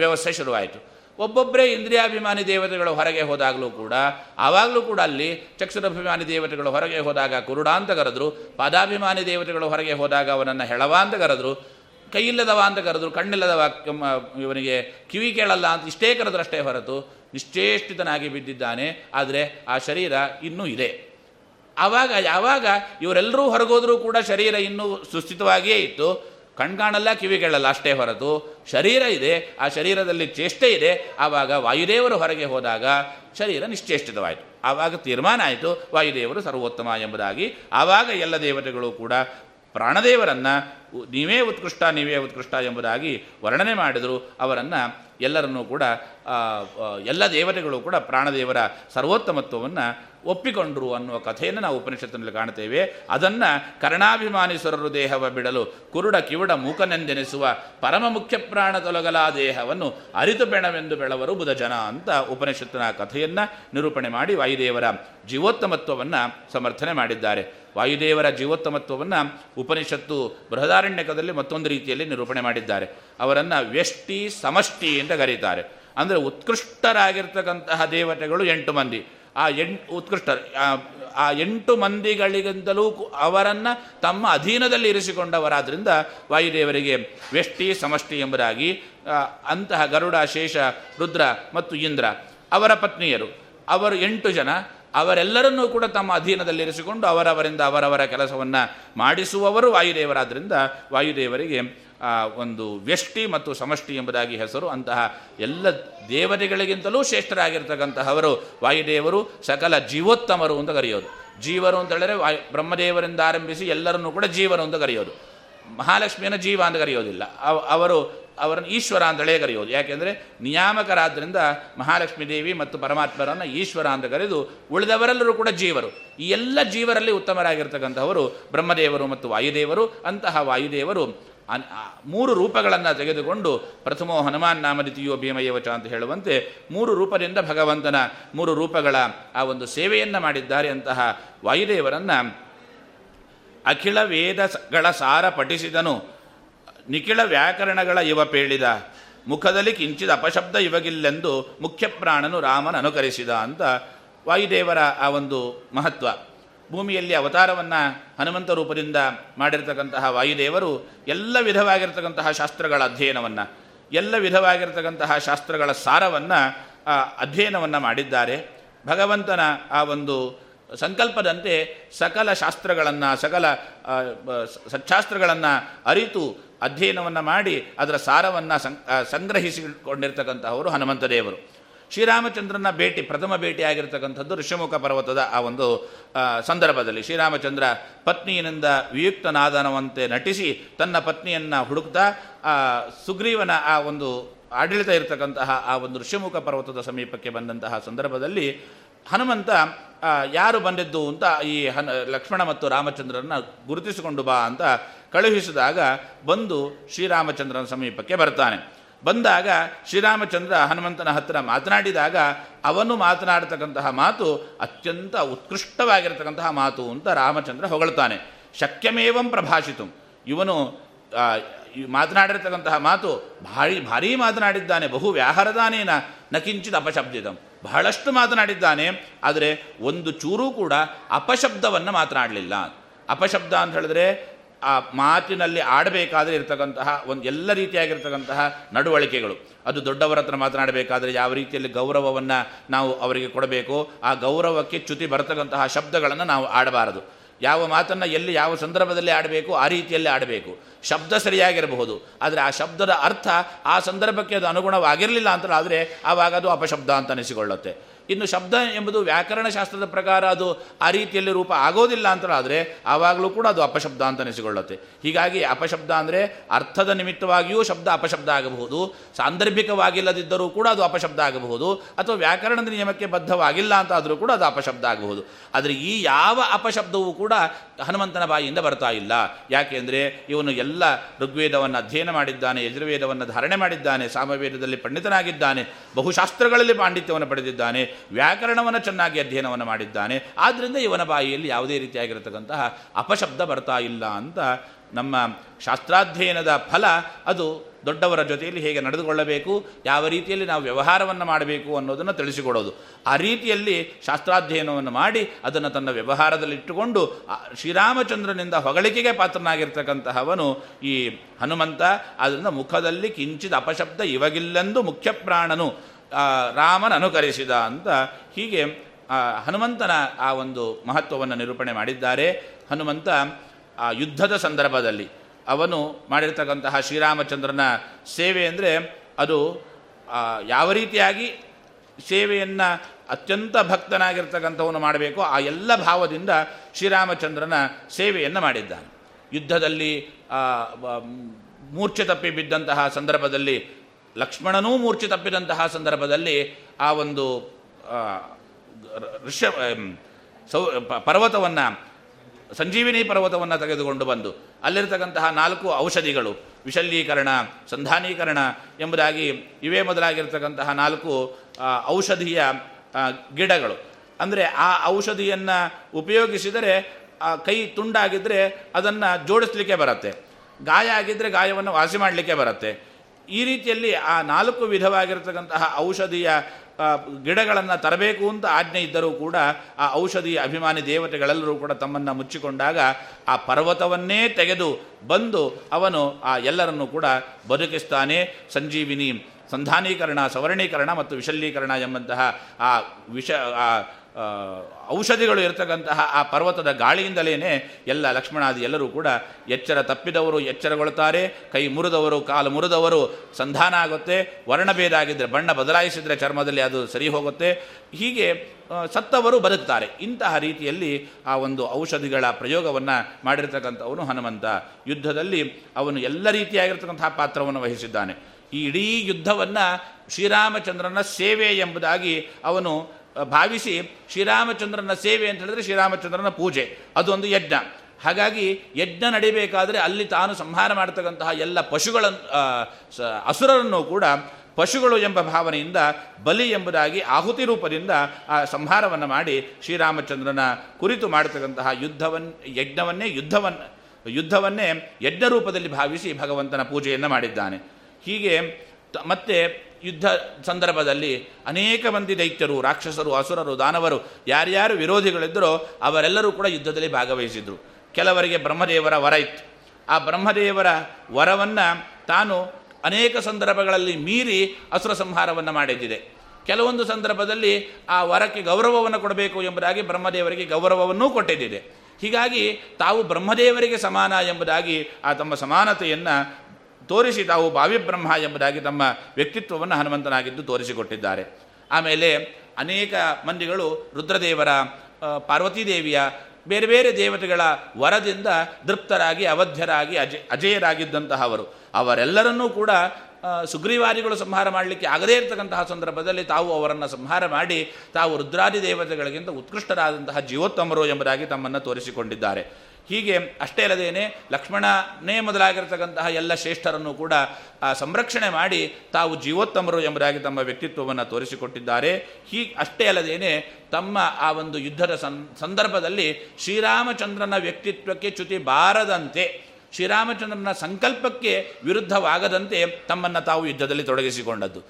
ವ್ಯವಸ್ಥೆ ಶುರುವಾಯಿತು. ಒಬ್ಬೊಬ್ಬರೇ ಇಂದ್ರಿಯಾಭಿಮಾನಿ ದೇವತೆಗಳು ಹೊರಗೆ ಹೋದಾಗಲೂ ಕೂಡ, ಆವಾಗಲೂ ಕೂಡ ಅಲ್ಲಿ ಚಕ್ಷುರಾಭಿಮಾನಿ ದೇವತೆಗಳು ಹೊರಗೆ ಹೋದಾಗ ಕುರುಡ ಅಂತ ಕರೆದ್ರು, ಪಾದಾಭಿಮಾನಿ ದೇವತೆಗಳು ಹೊರಗೆ ಹೋದಾಗ ಅವನನ್ನು ಹೆಳವ ಅಂತ ಕರೆದ್ರು, ಕೈಯಿಲ್ಲದವ ಅಂತ ಕರೆದ್ರು, ಕಣ್ಣಿಲ್ಲದವ ಇವನಿಗೆ ಕಿವಿ ಕೇಳಲ್ಲ ಅಂತ ಇಷ್ಟೇ ಕರೆದ್ರು ಅಷ್ಟೇ ಹೊರತು ನಿಶ್ಚೇಷ್ಟಿತನಾಗಿ ಬಿದ್ದಿದ್ದಾನೆ, ಆದರೆ ಆ ಶರೀರ ಇನ್ನೂ ಇದೆ. ಆವಾಗ ಯಾವಾಗ ಇವರೆಲ್ಲರೂ ಹೊರಗೋದ್ರೂ ಕೂಡ ಶರೀರ ಇನ್ನೂ ಸುಸ್ಥಿತವಾಗಿಯೇ ಇತ್ತು. ಕಣ್ಕಾಣಲ್ಲ ಕಿವಿಗಳಲ್ಲ, ಅಷ್ಟೇ ಹೊರತು ಶರೀರ ಇದೆ, ಆ ಶರೀರದಲ್ಲಿ ಚೇಷ್ಟೆ ಇದೆ. ಆವಾಗ ವಾಯುದೇವರು ಹೊರಗೆ ಹೋದಾಗ ಶರೀರ ನಿಶ್ಚೇಷ್ಟಿತವಾಯಿತು. ಆವಾಗ ತೀರ್ಮಾನ ಆಯಿತು, ವಾಯುದೇವರು ಸರ್ವೋತ್ತಮ ಎಂಬುದಾಗಿ. ಆವಾಗ ಎಲ್ಲ ದೇವತೆಗಳು ಕೂಡ ಪ್ರಾಣದೇವರನ್ನು ನೀವೇ ಉತ್ಕೃಷ್ಟ ನೀವೇ ಉತ್ಕೃಷ್ಟ ಎಂಬುದಾಗಿ ವರ್ಣನೆ ಮಾಡಿದರು. ಅವರನ್ನು ಎಲ್ಲರನ್ನೂ ಕೂಡ ಎಲ್ಲ ದೇವತೆಗಳು ಕೂಡ ಪ್ರಾಣದೇವರ ಸರ್ವೋತ್ತಮತ್ವವನ್ನು ಒಪ್ಪಿಕೊಂಡರು ಅನ್ನುವ ಕಥೆಯನ್ನು ನಾವು ಉಪನಿಷತ್ತಿನಲ್ಲಿ ಕಾಣ್ತೇವೆ ಅದನ್ನು ಕರ್ಣಾಭಿಮಾನಿಸರರು ದೇಹವ ಬಿಡಲು ಕುರುಡ ಕಿವುಡ ಮೂಕನೆಂದೆನಿಸುವ ಪರಮ ಮುಖ್ಯ ಪ್ರಾಣ ತೊಲಗಲ ದೇಹವನ್ನು ಅರಿತು ಬೆಣವೆಂದು ಬೆಳವರು ಬುಧ ಜನ ಅಂತ ಉಪನಿಷತ್ತಿನ ಕಥೆಯನ್ನು ನಿರೂಪಣೆ ಮಾಡಿ ವಾಯುದೇವರ ಜೀವೋತ್ತಮತ್ವವನ್ನು ಸಮರ್ಥನೆ ಮಾಡಿದ್ದಾರೆ. ವಾಯುದೇವರ ಜೀವೋತ್ತಮತ್ವವನ್ನು ಉಪನಿಷತ್ತು ಬೃಹದಾರಣ್ಯಕದಲ್ಲಿ ಮತ್ತೊಂದು ರೀತಿಯಲ್ಲಿ ನಿರೂಪಣೆ ಮಾಡಿದ್ದಾರೆ. ಅವರನ್ನು ವ್ಯಷ್ಟಿ ಸಮಷ್ಟಿ ಅಂತ ಕರೀತಾರೆ. ಅಂದರೆ ಉತ್ಕೃಷ್ಟರಾಗಿರ್ತಕ್ಕಂತಹ ದೇವತೆಗಳು ಎಂಟು ಮಂದಿ. ಆ ಎಂಟು ಉತ್ಕೃಷ್ಟ, ಆ- ಎಂಟು ಮಂದಿಗಳಿಗಿಂತಲೂ ಅವರನ್ನು ತಮ್ಮ ಅಧೀನದಲ್ಲಿ ಇರಿಸಿಕೊಂಡವರಾದ್ರಿಂದ ವಾಯುದೇವರಿಗೆ ವ್ಯಷ್ಟಿ, ಸಮಷ್ಟಿ ಎಂಬುದಾಗಿ ಅಂತಹ ಗರುಡ, ಶೇಷ, ರುದ್ರ ಮತ್ತು ಇಂದ್ರ, ಅವರ ಪತ್ನಿಯರು. ಅವರು ಎಂಟು ಜನ. ಅವರೆಲ್ಲರನ್ನೂ ಕೂಡ ತಮ್ಮ ಅಧೀನದಲ್ಲಿ ಇರಿಸಿಕೊಂಡು ಅವರವರಿಂದ ಅವರವರ ಕೆಲಸವನ್ನು ಮಾಡಿಸುವವರು ವಾಯುದೇವರಾದ್ದರಿಂದ ವಾಯುದೇವರಿಗೆ ಒಂದು ವ್ಯಷ್ಟಿ ಮತ್ತು ಸಮಷ್ಟಿ ಎಂಬುದಾಗಿ ಹೆಸರು. ಅಂತಹ ಎಲ್ಲ ದೇವತೆಗಳಿಗಿಂತಲೂ ಶ್ರೇಷ್ಠರಾಗಿರ್ತಕ್ಕಂತಹವರು ವಾಯುದೇವರು, ಸಕಲ ಜೀವೋತ್ತಮರು ಅಂತ ಕರೆಯೋದು. ಜೀವರು ಅಂತ ಹೇಳಿದ್ರೆ ವಾಯು, ಬ್ರಹ್ಮದೇವರಿಂದ ಆರಂಭಿಸಿ ಎಲ್ಲರನ್ನೂ ಕೂಡ ಜೀವರು ಅಂತ ಕರೆಯೋದು. ಮಹಾಲಕ್ಷ್ಮಿಯನ್ನು ಜೀವ ಅಂತ ಕರೆಯೋದಿಲ್ಲ. ಅವರು ಅವರನ್ನು ಈಶ್ವರ ಅಂತಲೇ ಕರೆಯೋದು. ಯಾಕೆಂದರೆ ನಿಯಾಮಕರಾದ್ದರಿಂದ ಮಹಾಲಕ್ಷ್ಮೀ ದೇವಿ ಮತ್ತು ಪರಮಾತ್ಮರನ್ನು ಈಶ್ವರ ಅಂತ ಕರೆದು ಉಳಿದವರೆಲ್ಲರೂ ಕೂಡ ಜೀವರು. ಈ ಎಲ್ಲ ಜೀವರಲ್ಲಿ ಉತ್ತಮರಾಗಿರ್ತಕ್ಕಂಥವರು ಬ್ರಹ್ಮದೇವರು ಮತ್ತು ವಾಯುದೇವರು. ಅಂತಹ ವಾಯುದೇವರು ಅನ್- ಮೂರು ರೂಪಗಳನ್ನು ತೆಗೆದುಕೊಂಡು ಪ್ರಥಮೋ ಹನುಮಾನ್ ನಾಮದಿತಿಯೋ ಭೀಮಯವಚ ಅಂತ ಹೇಳುವಂತೆ ಮೂರು ರೂಪದಿಂದ ಭಗವಂತನ ಮೂರು ರೂಪಗಳ ಆ ಒಂದು ಸೇವೆಯನ್ನು ಮಾಡಿದ್ದಾರೆ ಅಂತಹ ವಾಯುದೇವರನ್ನು ಅಖಿಲ ವೇದಗಳ ಸಾರ ಪಠಿಸಿದನು. ನಿಖಿಳ ವ್ಯಾಕರಣಗಳ ಇವ ಪೇಳಿದ, ಮುಖದಲ್ಲಿ ಕಿಂಚಿದ ಅಪಶಬ್ದ ಇವಗಿಲ್ಲೆಂದು ಮುಖ್ಯ ಪ್ರಾಣನು ರಾಮನ ಅನುಕರಿಸಿದ ಅಂತ ವಾಯುದೇವರ ಆ ಒಂದು ಮಹತ್ವ. ಭೂಮಿಯಲ್ಲಿ ಅವತಾರವನ್ನು ಹನುಮಂತ ರೂಪದಿಂದ ಮಾಡಿರ್ತಕ್ಕಂತಹ ವಾಯುದೇವರು ಎಲ್ಲ ವಿಧವಾಗಿರ್ತಕ್ಕಂತಹ ಶಾಸ್ತ್ರಗಳ ಅಧ್ಯಯನವನ್ನು, ಎಲ್ಲ ವಿಧವಾಗಿರ್ತಕ್ಕಂತಹ ಶಾಸ್ತ್ರಗಳ ಸಾರವನ್ನು ಅಧ್ಯಯನವನ್ನು ಮಾಡಿದ್ದಾರೆ. ಭಗವಂತನ ಆ ಒಂದು ಸಂಕಲ್ಪದಂತೆ ಸಕಲ ಶಾಸ್ತ್ರಗಳನ್ನು, ಸಕಲ ಸಚ್ಛಾಸ್ತ್ರಗಳನ್ನು ಅರಿತು ಅಧ್ಯಯನವನ್ನು ಮಾಡಿ ಅದರ ಸಾರವನ್ನು ಸಂಗ್ರಹಿಸಿಕೊಂಡಿರ್ತಕ್ಕಂತಹವರು ಹನುಮಂತ ದೇವರು. ಶ್ರೀರಾಮಚಂದ್ರನ ಭೇಟಿ, ಪ್ರಥಮ ಭೇಟಿಯಾಗಿರ್ತಕ್ಕಂಥದ್ದು ಋಷಿಮುಖ ಪರ್ವತದ ಆ ಒಂದು ಸಂದರ್ಭದಲ್ಲಿ. ಶ್ರೀರಾಮಚಂದ್ರ ಪತ್ನಿಯಿಂದ ವಿಯುಕ್ತನಾದನವಂತೆ ನಟಿಸಿ ತನ್ನ ಪತ್ನಿಯನ್ನು ಹುಡುಕ್ತಾ ಸುಗ್ರೀವನ ಆ ಒಂದು ಆಡಳಿತ ಇರತಕ್ಕಂತಹ ಆ ಒಂದು ಋಷಿಮುಖ ಪರ್ವತದ ಸಮೀಪಕ್ಕೆ ಬಂದಂತಹ ಸಂದರ್ಭದಲ್ಲಿ ಹನುಮಂತ ಯಾರು ಬಂದಿದ್ದು ಅಂತ ಈ ಹನ, ಲಕ್ಷ್ಮಣ ಮತ್ತು ರಾಮಚಂದ್ರನ ಗುರುತಿಸಿಕೊಂಡು ಬಾ ಅಂತ ಕಳುಹಿಸಿದಾಗ ಬಂದು ಶ್ರೀರಾಮಚಂದ್ರನ ಸಮೀಪಕ್ಕೆ ಬರ್ತಾನೆ. ಬಂದಾಗ ಶ್ರೀರಾಮಚಂದ್ರ ಹನುಮಂತನ ಹತ್ತಿರ ಮಾತನಾಡಿದಾಗ ಅವನು ಮಾತನಾಡತಕ್ಕಂತಹ ಮಾತು ಅತ್ಯಂತ ಉತ್ಕೃಷ್ಟವಾಗಿರತಕ್ಕಂತಹ ಮಾತು ಅಂತ ರಾಮಚಂದ್ರ ಹೊಗಳ್ತಾನೆ. ಶಕ್ಯಮೇವಂ ಪ್ರಭಾಷಿತು. ಇವನು ಮಾತನಾಡಿರತಕ್ಕಂತಹ ಮಾತು ಭಾರಿ, ಭಾರೀ ಮಾತನಾಡಿದ್ದಾನೆ. ಬಹು ವ್ಯಾಹರದಾನೇನ ನಕಿಂಚಿತ್ ಅಪಶಬ್ದಿದಂ ಬಹಳಷ್ಟು ಮಾತನಾಡಿದ್ದಾನೆ, ಆದರೆ ಒಂದು ಚೂರೂ ಕೂಡ ಅಪಶಬ್ದವನ್ನು ಮಾತನಾಡಲಿಲ್ಲ. ಅಪಶಬ್ದ ಅಂತ ಹೇಳಿದ್ರೆ ಆ ಮಾತಿನಲ್ಲಿ ಆಡಬೇಕಾದ್ರೆ ಇರತಕ್ಕಂತಹ ಒಂದು ಎಲ್ಲ ರೀತಿಯಾಗಿರ್ತಕ್ಕಂತಹ ನಡವಳಿಕೆಗಳು. ಅದು ದೊಡ್ಡವರ ಹತ್ರ ಮಾತನಾಡಬೇಕಾದ್ರೆ ಯಾವ ರೀತಿಯಲ್ಲಿ ಗೌರವವನ್ನು ನಾವು ಅವರಿಗೆ ಕೊಡಬೇಕು, ಆ ಗೌರವಕ್ಕೆ ಚ್ಯುತಿ ಬರತಕ್ಕಂತಹ ಶಬ್ದಗಳನ್ನು ನಾವು ಆಡಬಾರದು. ಯಾವ ಮಾತನ್ನು ಎಲ್ಲಿ ಯಾವ ಸಂದರ್ಭದಲ್ಲಿ ಆಡಬೇಕು, ಆ ರೀತಿಯಲ್ಲಿ ಆಡಬೇಕು. ಶಬ್ದ ಸರಿಯಾಗಿರಬಹುದು, ಆದರೆ ಆ ಶಬ್ದದ ಅರ್ಥ ಆ ಸಂದರ್ಭಕ್ಕೆ ಅದು ಅನುಗುಣವಾಗಿರಲಿಲ್ಲ ಅಂತ ಆದರೆ ಆವಾಗ ಅದು ಅಪಶಬ್ದ ಅಂತ ಅನಿಸಿಕೊಳ್ಳುತ್ತೆ. ಇನ್ನು ಶಬ್ದ ಎಂಬುದು ವ್ಯಾಕರಣ ಶಾಸ್ತ್ರದ ಪ್ರಕಾರ ಅದು ಆ ರೀತಿಯಲ್ಲಿ ರೂಪ ಆಗೋದಿಲ್ಲ ಅಂತ ಆದರೆ ಆವಾಗಲೂ ಕೂಡ ಅದು ಅಪಶಬ್ದ ಅಂತ ಅನಿಸಿಕೊಳ್ಳುತ್ತೆ ಹೀಗಾಗಿ ಅಪಶಬ್ದ ಅಂದರೆ ಅರ್ಥದ ನಿಮಿತ್ತವಾಗಿಯೂ ಶಬ್ದ ಅಪಶಬ್ದ ಆಗಬಹುದು. ಸಾಂದರ್ಭಿಕವಾಗಿಲ್ಲದಿದ್ದರೂ ಕೂಡ ಅದು ಅಪಶಬ್ದ ಆಗಬಹುದು. ಅಥವಾ ವ್ಯಾಕರಣದ ನಿಯಮಕ್ಕೆ ಬದ್ಧವಾಗಿಲ್ಲ ಅಂತ ಆದರೂ ಕೂಡ ಅದು ಅಪಶಬ್ದ ಆಗಬಹುದು. ಆದರೆ ಈ ಯಾವ ಅಪಶಬ್ದವೂ ಕೂಡ ಹನುಮಂತನ ಬಾಯಿಯಿಂದ ಬರ್ತಾ ಇಲ್ಲ. ಯಾಕೆಂದರೆ ಇವನು ಎಲ್ಲ ಋಗ್ವೇದವನ್ನು ಅಧ್ಯಯನ ಮಾಡಿದ್ದಾನೆ, ಯಜುರ್ವೇದವನ್ನು ಧಾರಣೆ ಮಾಡಿದ್ದಾನೆ, ಸಾಮವೇದದಲ್ಲಿ ಪಂಡಿತನಾಗಿದ್ದಾನೆ, ಬಹುಶಾಸ್ತ್ರಗಳಲ್ಲಿ ಪಾಂಡಿತ್ಯವನ್ನು ಪಡೆದಿದ್ದಾನೆ, ವ್ಯಾಕರಣವನ್ನು ಚೆನ್ನಾಗಿ ಅಧ್ಯಯನವನ್ನು ಮಾಡಿದ್ದಾನೆ. ಆದ್ದರಿಂದ ಇವನ ಬಾಯಿಯಲ್ಲಿ ಯಾವುದೇ ರೀತಿಯಾಗಿರತಕ್ಕಂತಹ ಅಪಶಬ್ದ ಬರ್ತಾ ಇಲ್ಲ ಅಂತ ನಮ್ಮ ಶಾಸ್ತ್ರಾಧ್ಯಯನದ ಫಲ ಅದು ದೊಡ್ಡವರ ಜೊತೆಯಲ್ಲಿ ಹೇಗೆ ನಡೆದುಕೊಳ್ಳಬೇಕು, ಯಾವ ರೀತಿಯಲ್ಲಿ ನಾವು ವ್ಯವಹಾರವನ್ನು ಮಾಡಬೇಕು ಅನ್ನೋದನ್ನು ತಿಳಿಸಿಕೊಡೋದು. ಆ ರೀತಿಯಲ್ಲಿ ಶಾಸ್ತ್ರಾಧ್ಯಯನವನ್ನು ಮಾಡಿ ಅದನ್ನು ತನ್ನ ವ್ಯವಹಾರದಲ್ಲಿಟ್ಟುಕೊಂಡು ಶ್ರೀರಾಮಚಂದ್ರನಿಂದ ಹೊಗಳಿಕೆಗೆ ಪಾತ್ರನಾಗಿರ್ತಕ್ಕಂತಹವನು ಈ ಹನುಮಂತ, ಅದರಿಂದ ಮುಖದಲ್ಲಿ ಕಿಂಚಿದ ಅಪಶಬ್ದ ಇವಾಗಿಲ್ಲೆಂದು ಮುಖ್ಯ ಪ್ರಾಣನು ರಾಮನ ಅನುಕರಿಸಿದ ಅಂತ ಹೀಗೆ ಹನುಮಂತನ ಆ ಒಂದು ಮಹತ್ವವನ್ನು ನಿರೂಪಣೆ ಮಾಡಿದ್ದಾರೆ. ಹನುಮಂತ ಆ ಯುದ್ಧದ ಸಂದರ್ಭದಲ್ಲಿ ಅವನು ಮಾಡಿರ್ತಕ್ಕಂತಹ ಶ್ರೀರಾಮಚಂದ್ರನ ಸೇವೆ ಅಂದರೆ ಅದು ಯಾವ ರೀತಿಯಾಗಿ ಸೇವೆಯನ್ನು ಅತ್ಯಂತ ಭಕ್ತನಾಗಿರ್ತಕ್ಕಂಥವನು ಮಾಡಬೇಕು, ಆ ಎಲ್ಲ ಭಾವದಿಂದ ಶ್ರೀರಾಮಚಂದ್ರನ ಸೇವೆಯನ್ನು ಮಾಡಿದ್ದಾನೆ. ಯುದ್ಧದಲ್ಲಿ ಮೂರ್ಛೆ ತಪ್ಪಿ ಬಿದ್ದಂತಹ ಸಂದರ್ಭದಲ್ಲಿ, ಲಕ್ಷ್ಮಣನೂ ಮೂರ್ಛೆ ತಪ್ಪಿದಂತಹ ಸಂದರ್ಭದಲ್ಲಿ ಆ ಒಂದು ಋಷ ಸೌ ಪರ್ವತವನ್ನು ಸಂಜೀವಿನಿ ಪರ್ವತವನ್ನು ತೆಗೆದುಕೊಂಡು ಬಂದು ಅಲ್ಲಿರ್ತಕ್ಕಂತಹ ನಾಲ್ಕು ಔಷಧಿಗಳು ವಿಶಲ್ಯೀಕರಣ ಸಂಧಾನೀಕರಣ ಎಂಬುದಾಗಿ ಇವೇ ಮೊದಲಾಗಿರ್ತಕ್ಕಂತಹ ನಾಲ್ಕು ಔಷಧಿಯ ಗಿಡಗಳು. ಅಂದರೆ ಆ ಔಷಧಿಯನ್ನು ಉಪಯೋಗಿಸಿದರೆ ಕೈ ತುಂಡಾಗಿದ್ದರೆ ಅದನ್ನು ಜೋಡಿಸ್ಲಿಕ್ಕೆ ಬರುತ್ತೆ. ಗಾಯ ಆಗಿದ್ದರೆ ಗಾಯವನ್ನು ವಾಸಿ ಮಾಡಲಿಕ್ಕೆ ಬರುತ್ತೆ. ಈ ರೀತಿಯಲ್ಲಿ ಆ ನಾಲ್ಕು ವಿಧವಾಗಿರತಕ್ಕಂತಹ ಔಷಧಿಯ ಗಿಡಗಳನ್ನು ತರಬೇಕು ಅಂತ ಆಜ್ಞೆ ಇದ್ದರೂ ಕೂಡ ಆ ಔಷಧಿ ಅಭಿಮಾನಿ ದೇವತೆಗಳೆಲ್ಲರೂ ಕೂಡ ತಮ್ಮನ್ನು ಮುಚ್ಚಿಕೊಂಡಾಗ ಆ ಪರ್ವತವನ್ನೇ ತೆಗೆದು ಬಂದು ಅವನು ಆ ಎಲ್ಲರನ್ನು ಕೂಡ ಬದುಕಿಸ್ತಾನೆ. ಸಂಜೀವಿನಿ, ಸಂಧಾನೀಕರಣ, ಸವರ್ಣೀಕರಣ ಮತ್ತು ವಿಶಲ್ಯೀಕರಣ ಎಂಬಂತಹ ಆ ವಿಷ ಔಷಧಿಗಳು ಇರತಕ್ಕಂತಹ ಆ ಪರ್ವತದ ಗಾಳಿಯಿಂದಲೇ ಎಲ್ಲ ಲಕ್ಷ್ಮಣಾದಿ ಎಲ್ಲರೂ ಕೂಡ ಎಚ್ಚರ ತಪ್ಪಿದವರು ಎಚ್ಚರಗೊಳ್ತಾರೆ ಕೈ ಮುರಿದವರು, ಕಾಲು ಮುರಿದವರು, ಸಂಧಾನ ಆಗುತ್ತೆ. ವರ್ಣಭೇದ ಆಗಿದ್ದರೆ ಬಣ್ಣ ಬದಲಾಯಿಸಿದರೆ ಚರ್ಮದಲ್ಲಿ ಅದು ಸರಿ ಹೋಗುತ್ತೆ. ಹೀಗೆ ಸತ್ತವರು ಬದುಕ್ತಾರೆ. ಇಂತಹ ರೀತಿಯಲ್ಲಿ ಆ ಒಂದು ಔಷಧಿಗಳ ಪ್ರಯೋಗವನ್ನು ಮಾಡಿರ್ತಕ್ಕಂಥವನು ಹನುಮಂತ. ಯುದ್ಧದಲ್ಲಿ ಅವನು ಎಲ್ಲ ರೀತಿಯಾಗಿರ್ತಕ್ಕಂತಹ ಪಾತ್ರವನ್ನು ವಹಿಸಿದ್ದಾನೆ. ಈ ಇಡೀ ಯುದ್ಧವನ್ನು ಶ್ರೀರಾಮಚಂದ್ರನ ಸೇವೆ ಎಂಬುದಾಗಿ ಅವನು ಭಾವಿಸಿ ಶ್ರೀರಾಮಚಂದ್ರನ ಸೇವೆ ಅಂತ ಹೇಳಿದ್ರೆ ಶ್ರೀರಾಮಚಂದ್ರನ ಪೂಜೆ. ಅದೊಂದು ಯಜ್ಞ. ಹಾಗಾಗಿ ಯಜ್ಞ ನಡಿಬೇಕಾದರೆ ಅಲ್ಲಿ ತಾನು ಸಂಹಾರ ಮಾಡತಕ್ಕಂತಹ ಎಲ್ಲ ಪಶುಗಳನ್ನು ಅಸುರರನ್ನು ಕೂಡ ಪಶುಗಳು ಎಂಬ ಭಾವನೆಯಿಂದ, ಬಲಿ ಎಂಬುದಾಗಿ ಆಹುತಿ ರೂಪದಿಂದ ಆ ಸಂಹಾರವನ್ನು ಮಾಡಿ ಶ್ರೀರಾಮಚಂದ್ರನ ಕುರಿತು ಮಾಡತಕ್ಕಂತಹ ಯುದ್ಧವನ್, ಯಜ್ಞವನ್ನೇ ಯುದ್ಧವನ್ನು ಯುದ್ಧವನ್ನೇ ಯಜ್ಞ ರೂಪದಲ್ಲಿ ಭಾವಿಸಿ ಭಗವಂತನ ಪೂಜೆಯನ್ನು ಮಾಡಿದ್ದಾನೆ. ಹೀಗೆ ಮತ್ತೆ ಯುದ್ಧ ಸಂದರ್ಭದಲ್ಲಿ ಅನೇಕ ಮಂದಿ ದೈತ್ಯರು, ರಾಕ್ಷಸರು, ಅಸುರರು, ದಾನವರು, ಯಾರ್ಯಾರು ವಿರೋಧಿಗಳಿದ್ದರೋ ಅವರೆಲ್ಲರೂ ಕೂಡ ಯುದ್ಧದಲ್ಲಿ ಭಾಗವಹಿಸಿದರು. ಕೆಲವರಿಗೆ ಬ್ರಹ್ಮದೇವರ ವರ ಇತ್ತು. ಆ ಬ್ರಹ್ಮದೇವರ ವರವನ್ನು ತಾನು ಅನೇಕ ಸಂದರ್ಭಗಳಲ್ಲಿ ಮೀರಿ ಅಸುರ ಸಂಹಾರವನ್ನು ಮಾಡಿದ್ದಿದೆ. ಕೆಲವೊಂದು ಸಂದರ್ಭದಲ್ಲಿ ಆ ವರಕ್ಕೆ ಗೌರವವನ್ನು ಕೊಡಬೇಕು ಎಂಬುದಾಗಿ ಬ್ರಹ್ಮದೇವರಿಗೆ ಗೌರವವನ್ನೂ ಕೊಟ್ಟಿದ್ದಿದೆ. ಹೀಗಾಗಿ ತಾವು ಬ್ರಹ್ಮದೇವರಿಗೆ ಸಮಾನ ಎಂಬುದಾಗಿ ಆ ತಮ್ಮ ಸಮಾನತೆಯನ್ನು ತೋರಿಸಿ ತಾವು ಭಾವಿಬ್ರಹ್ಮ ಎಂಬುದಾಗಿ ತಮ್ಮ ವ್ಯಕ್ತಿತ್ವವನ್ನು ಹನುಮಂತನಾಗಿದ್ದು ತೋರಿಸಿಕೊಟ್ಟಿದ್ದಾರೆ. ಆಮೇಲೆ ಅನೇಕ ಮಂದಿಗಳು ರುದ್ರದೇವರ ಪಾರ್ವತೀದೇವಿಯ, ಬೇರೆ ಬೇರೆ ದೇವತೆಗಳ ವರದಿಂದ ದೃಪ್ತರಾಗಿ ಅವಧ್ಯರಾಗಿ, ಅಜ, ಅಜೇಯರಾಗಿದ್ದಂತಹವರು. ಅವರೆಲ್ಲರನ್ನೂ ಕೂಡ ಸುಗ್ರೀವಾದಿಗಳು ಸಂಹಾರ ಮಾಡಲಿಕ್ಕೆ ಆಗದೇ ಇರತಕ್ಕಂತಹ ಸಂದರ್ಭದಲ್ಲಿ ತಾವು ಅವರನ್ನು ಸಂಹಾರ ಮಾಡಿ, ತಾವು ರುದ್ರಾದಿ ದೇವತೆಗಳಿಗಿಂತ ಉತ್ಕೃಷ್ಟರಾದಂತಹ ಜೀವೋತ್ತಮರು ಎಂಬುದಾಗಿ ತಮ್ಮನ್ನು ತೋರಿಸಿಕೊಂಡಿದ್ದಾರೆ. ಹೀಗೆ ಅಷ್ಟೇ ಅಲ್ಲದೇನೆ ಲಕ್ಷ್ಮಣನೇ ಮೊದಲಾಗಿರ್ತಕ್ಕಂತಹ ಎಲ್ಲ ಶ್ರೇಷ್ಠರನ್ನು ಕೂಡ ಸಂರಕ್ಷಣೆ ಮಾಡಿ ತಾವು ಜೀವೋತ್ತಮರು ಎಂಬುದಾಗಿ ತಮ್ಮ ವ್ಯಕ್ತಿತ್ವವನ್ನು ತೋರಿಸಿಕೊಟ್ಟಿದ್ದಾರೆ. ಹೀಗೆ ಅಷ್ಟೇ ಅಲ್ಲದೇನೆ ತಮ್ಮ ಆ ಒಂದು ಯುದ್ಧದ ಸಂದರ್ಭದಲ್ಲಿ ಶ್ರೀರಾಮಚಂದ್ರನ ವ್ಯಕ್ತಿತ್ವಕ್ಕೆ ಚ್ಯುತಿ ಬಾರದಂತೆ, ಶ್ರೀರಾಮಚಂದ್ರನ ಸಂಕಲ್ಪಕ್ಕೆ ವಿರುದ್ಧವಾಗದಂತೆ ತಮ್ಮನ್ನು ತಾವು ಯುದ್ಧದಲ್ಲಿ ತೊಡಗಿಸಿಕೊಂಡದ್ದು.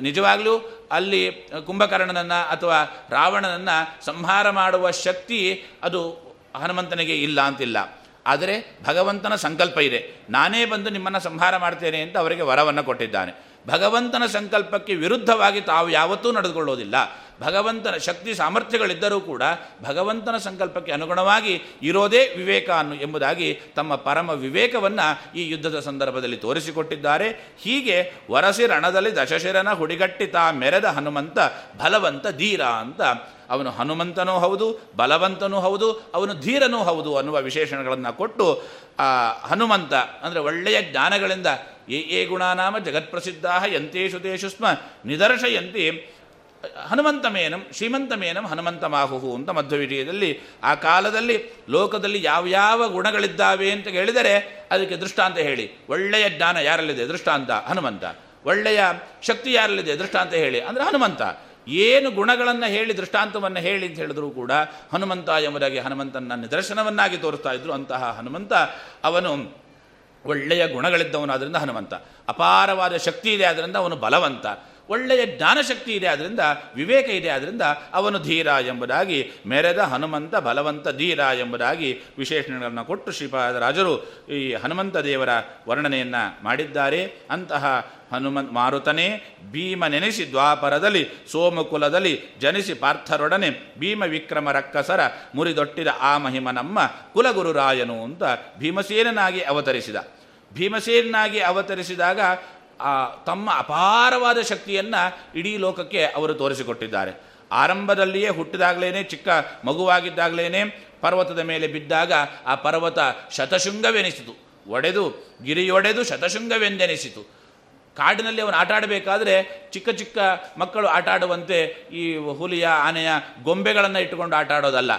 ನಿಜವಾಗಲೂ ಅಲ್ಲಿ ಕುಂಭಕರ್ಣನನ್ನು ಅಥವಾ ರಾವಣನನ್ನು ಸಂಹಾರ ಮಾಡುವ ಶಕ್ತಿ ಅದು ಹನುಮಂತನಿಗೆ ಇಲ್ಲ ಅಂತಿಲ್ಲ. ಆದರೆ ಭಗವಂತನ ಸಂಕಲ್ಪ ಇದೆ. ನಾನೇ ಬಂದು ನಿಮ್ಮನ್ನು ಸಂಹಾರ ಮಾಡ್ತೇನೆ ಅಂತ ಅವರಿಗೆ ವರವನ್ನು ಕೊಟ್ಟಿದ್ದಾನೆ. ಭಗವಂತನ ಸಂಕಲ್ಪಕ್ಕೆ ವಿರುದ್ಧವಾಗಿ ತಾವು ಯಾವತ್ತೂ ನಡೆದುಕೊಳ್ಳೋದಿಲ್ಲ. ಭಗವಂತನ ಶಕ್ತಿ ಸಾಮರ್ಥ್ಯಗಳಿದ್ದರೂ ಕೂಡ ಭಗವಂತನ ಸಂಕಲ್ಪಕ್ಕೆ ಅನುಗುಣವಾಗಿ ಇರೋದೇ ವಿವೇಕ ಅನ್ನು ಎಂಬುದಾಗಿ ತಮ್ಮ ಪರಮ ವಿವೇಕವನ್ನು ಈ ಯುದ್ಧದ ಸಂದರ್ಭದಲ್ಲಿ ತೋರಿಸಿಕೊಟ್ಟಿದ್ದಾರೆ. ಹೀಗೆ ವರಸಿ ರಣದಲ್ಲಿ ದಶಶಿರನ ಹುಡಿಗಟ್ಟಿತ ಮೆರೆದ ಹನುಮಂತ ಬಲವಂತ ಧೀರ ಅಂತ ಅವನು ಹನುಮಂತನೂ ಹೌದು, ಬಲವಂತನೂ ಹೌದು, ಅವನು ಧೀರನೂ ಹೌದು ಅನ್ನುವ ವಿಶೇಷಣಗಳನ್ನು ಕೊಟ್ಟು ಹನುಮಂತ ಅಂದರೆ ಒಳ್ಳೆಯ ಜ್ಞಾನಗಳಿಂದ ಏ ಏ ಗುಣಾನಾಮ ಜಗತ್ಪ್ರಸಿದ್ಧಾ ಯಂತೇಶು ತೇಷು ಸ್ಮ ನಿದರ್ಶಯಂತಿ. ಹನುಮಂತಮೇನಂ, ಶ್ರೀಮಂತಮೇನಂ ಹನುಮಂತಮಾಹುಹು ಅಂತ ಮಧ್ವವಿಜಯದಲ್ಲಿ ಆ ಕಾಲದಲ್ಲಿ ಲೋಕದಲ್ಲಿ ಯಾವ್ಯಾವ ಗುಣಗಳಿದ್ದಾವೆ ಅಂತ ಹೇಳಿದರೆ ಅದಕ್ಕೆ ದೃಷ್ಟಾಂತ ಹೇಳಿ. ಒಳ್ಳೆಯ ಜ್ಞಾನ ಯಾರಲ್ಲಿದೆ? ದೃಷ್ಟಾಂತ ಹನುಮಂತ. ಒಳ್ಳೆಯ ಶಕ್ತಿ ಯಾರಲ್ಲಿದೆ? ದೃಷ್ಟಾಂತ ಹೇಳಿ. ಅಂದರೆ ಹನುಮಂತ. ಏನು ಗುಣಗಳನ್ನು ಹೇಳಿ ದೃಷ್ಟಾಂತವನ್ನು ಹೇಳಿ ಅಂತ ಹೇಳಿದರೂ ಕೂಡ ಹನುಮಂತ ಎಂಬುದಾಗಿ ಹನುಮಂತನ ನಿದರ್ಶನವನ್ನಾಗಿ ತೋರಿಸ್ತಾ ಇದ್ರು ಅಂತಹ ಹನುಮಂತ. ಅವನು ಒಳ್ಳೆಯ ಗುಣಗಳಿದ್ದವನು ಆದ್ದರಿಂದ ಹನುಮಂತ. ಅಪಾರವಾದ ಶಕ್ತಿ ಇದೆ ಆದ್ದರಿಂದ ಅವನು ಬಲವಂತ. ಒಳ್ಳೆಯ ಜ್ಞಾನಶಕ್ತಿ ಇದೆ ಆದ್ದರಿಂದ ವಿವೇಕ ಇದೆ ಆದ್ದರಿಂದ ಅವನು ಧೀರ ಎಂಬುದಾಗಿ, ಮೆರೆದ ಹನುಮಂತ ಬಲವಂತ ಧೀರ ಎಂಬುದಾಗಿ ವಿಶೇಷಣಗಳನ್ನು ಕೊಟ್ಟು ಶ್ರೀಪಾದರಾಜರು ಈ ಹನುಮಂತ ದೇವರ ವರ್ಣನೆಯನ್ನು ಮಾಡಿದ್ದಾರೆ. ಅಂತಹ ಹನುಮಂತ್ ಮಾರುತನೇ ಭೀಮ ನೆನೆಸಿ ದ್ವಾಪರದಲ್ಲಿ, ಸೋಮಕುಲದಲ್ಲಿ ಜನಿಸಿ ಪಾರ್ಥರೊಡನೆ ಭೀಮ ವಿಕ್ರಮ ರಕ್ಕಸರ ಮುರಿದೊಟ್ಟಿದ ಆ ಮಹಿಮ ನಮ್ಮ ಕುಲಗುರುರಾಯನು ಅಂತ ಭೀಮಸೇನನಾಗಿ ಅವತರಿಸಿದ. ಭೀಮಸೇನಾಗಿ ಅವತರಿಸಿದಾಗ ಆ ತಮ್ಮ ಅಪಾರವಾದ ಶಕ್ತಿಯನ್ನು ಇಡೀ ಲೋಕಕ್ಕೆ ಅವರು ತೋರಿಸಿಕೊಟ್ಟಿದ್ದಾರೆ. ಆರಂಭದಲ್ಲಿಯೇ ಹುಟ್ಟಿದಾಗಲೇ ಚಿಕ್ಕ ಮಗುವಾಗಿದ್ದಾಗಲೇ ಪರ್ವತದ ಮೇಲೆ ಬಿದ್ದಾಗ ಆ ಪರ್ವತ ಶತಶೃಂಗವೆನಿಸಿತು. ಒಡೆದು, ಗಿರಿಯೊಡೆದು ಶತಶೃಂಗವೆಂದೆನಿಸಿತು. ಕಾಡಿನಲ್ಲಿ ಅವನು ಆಟ ಆಡಬೇಕಾದ್ರೆ ಚಿಕ್ಕ ಚಿಕ್ಕ ಮಕ್ಕಳು ಆಟ ಆಡುವಂತೆ ಈ ಹುಲಿಯ, ಆನೆಯ ಗೊಂಬೆಗಳನ್ನು ಇಟ್ಟುಕೊಂಡು ಆಟ ಆಡೋದಲ್ಲ.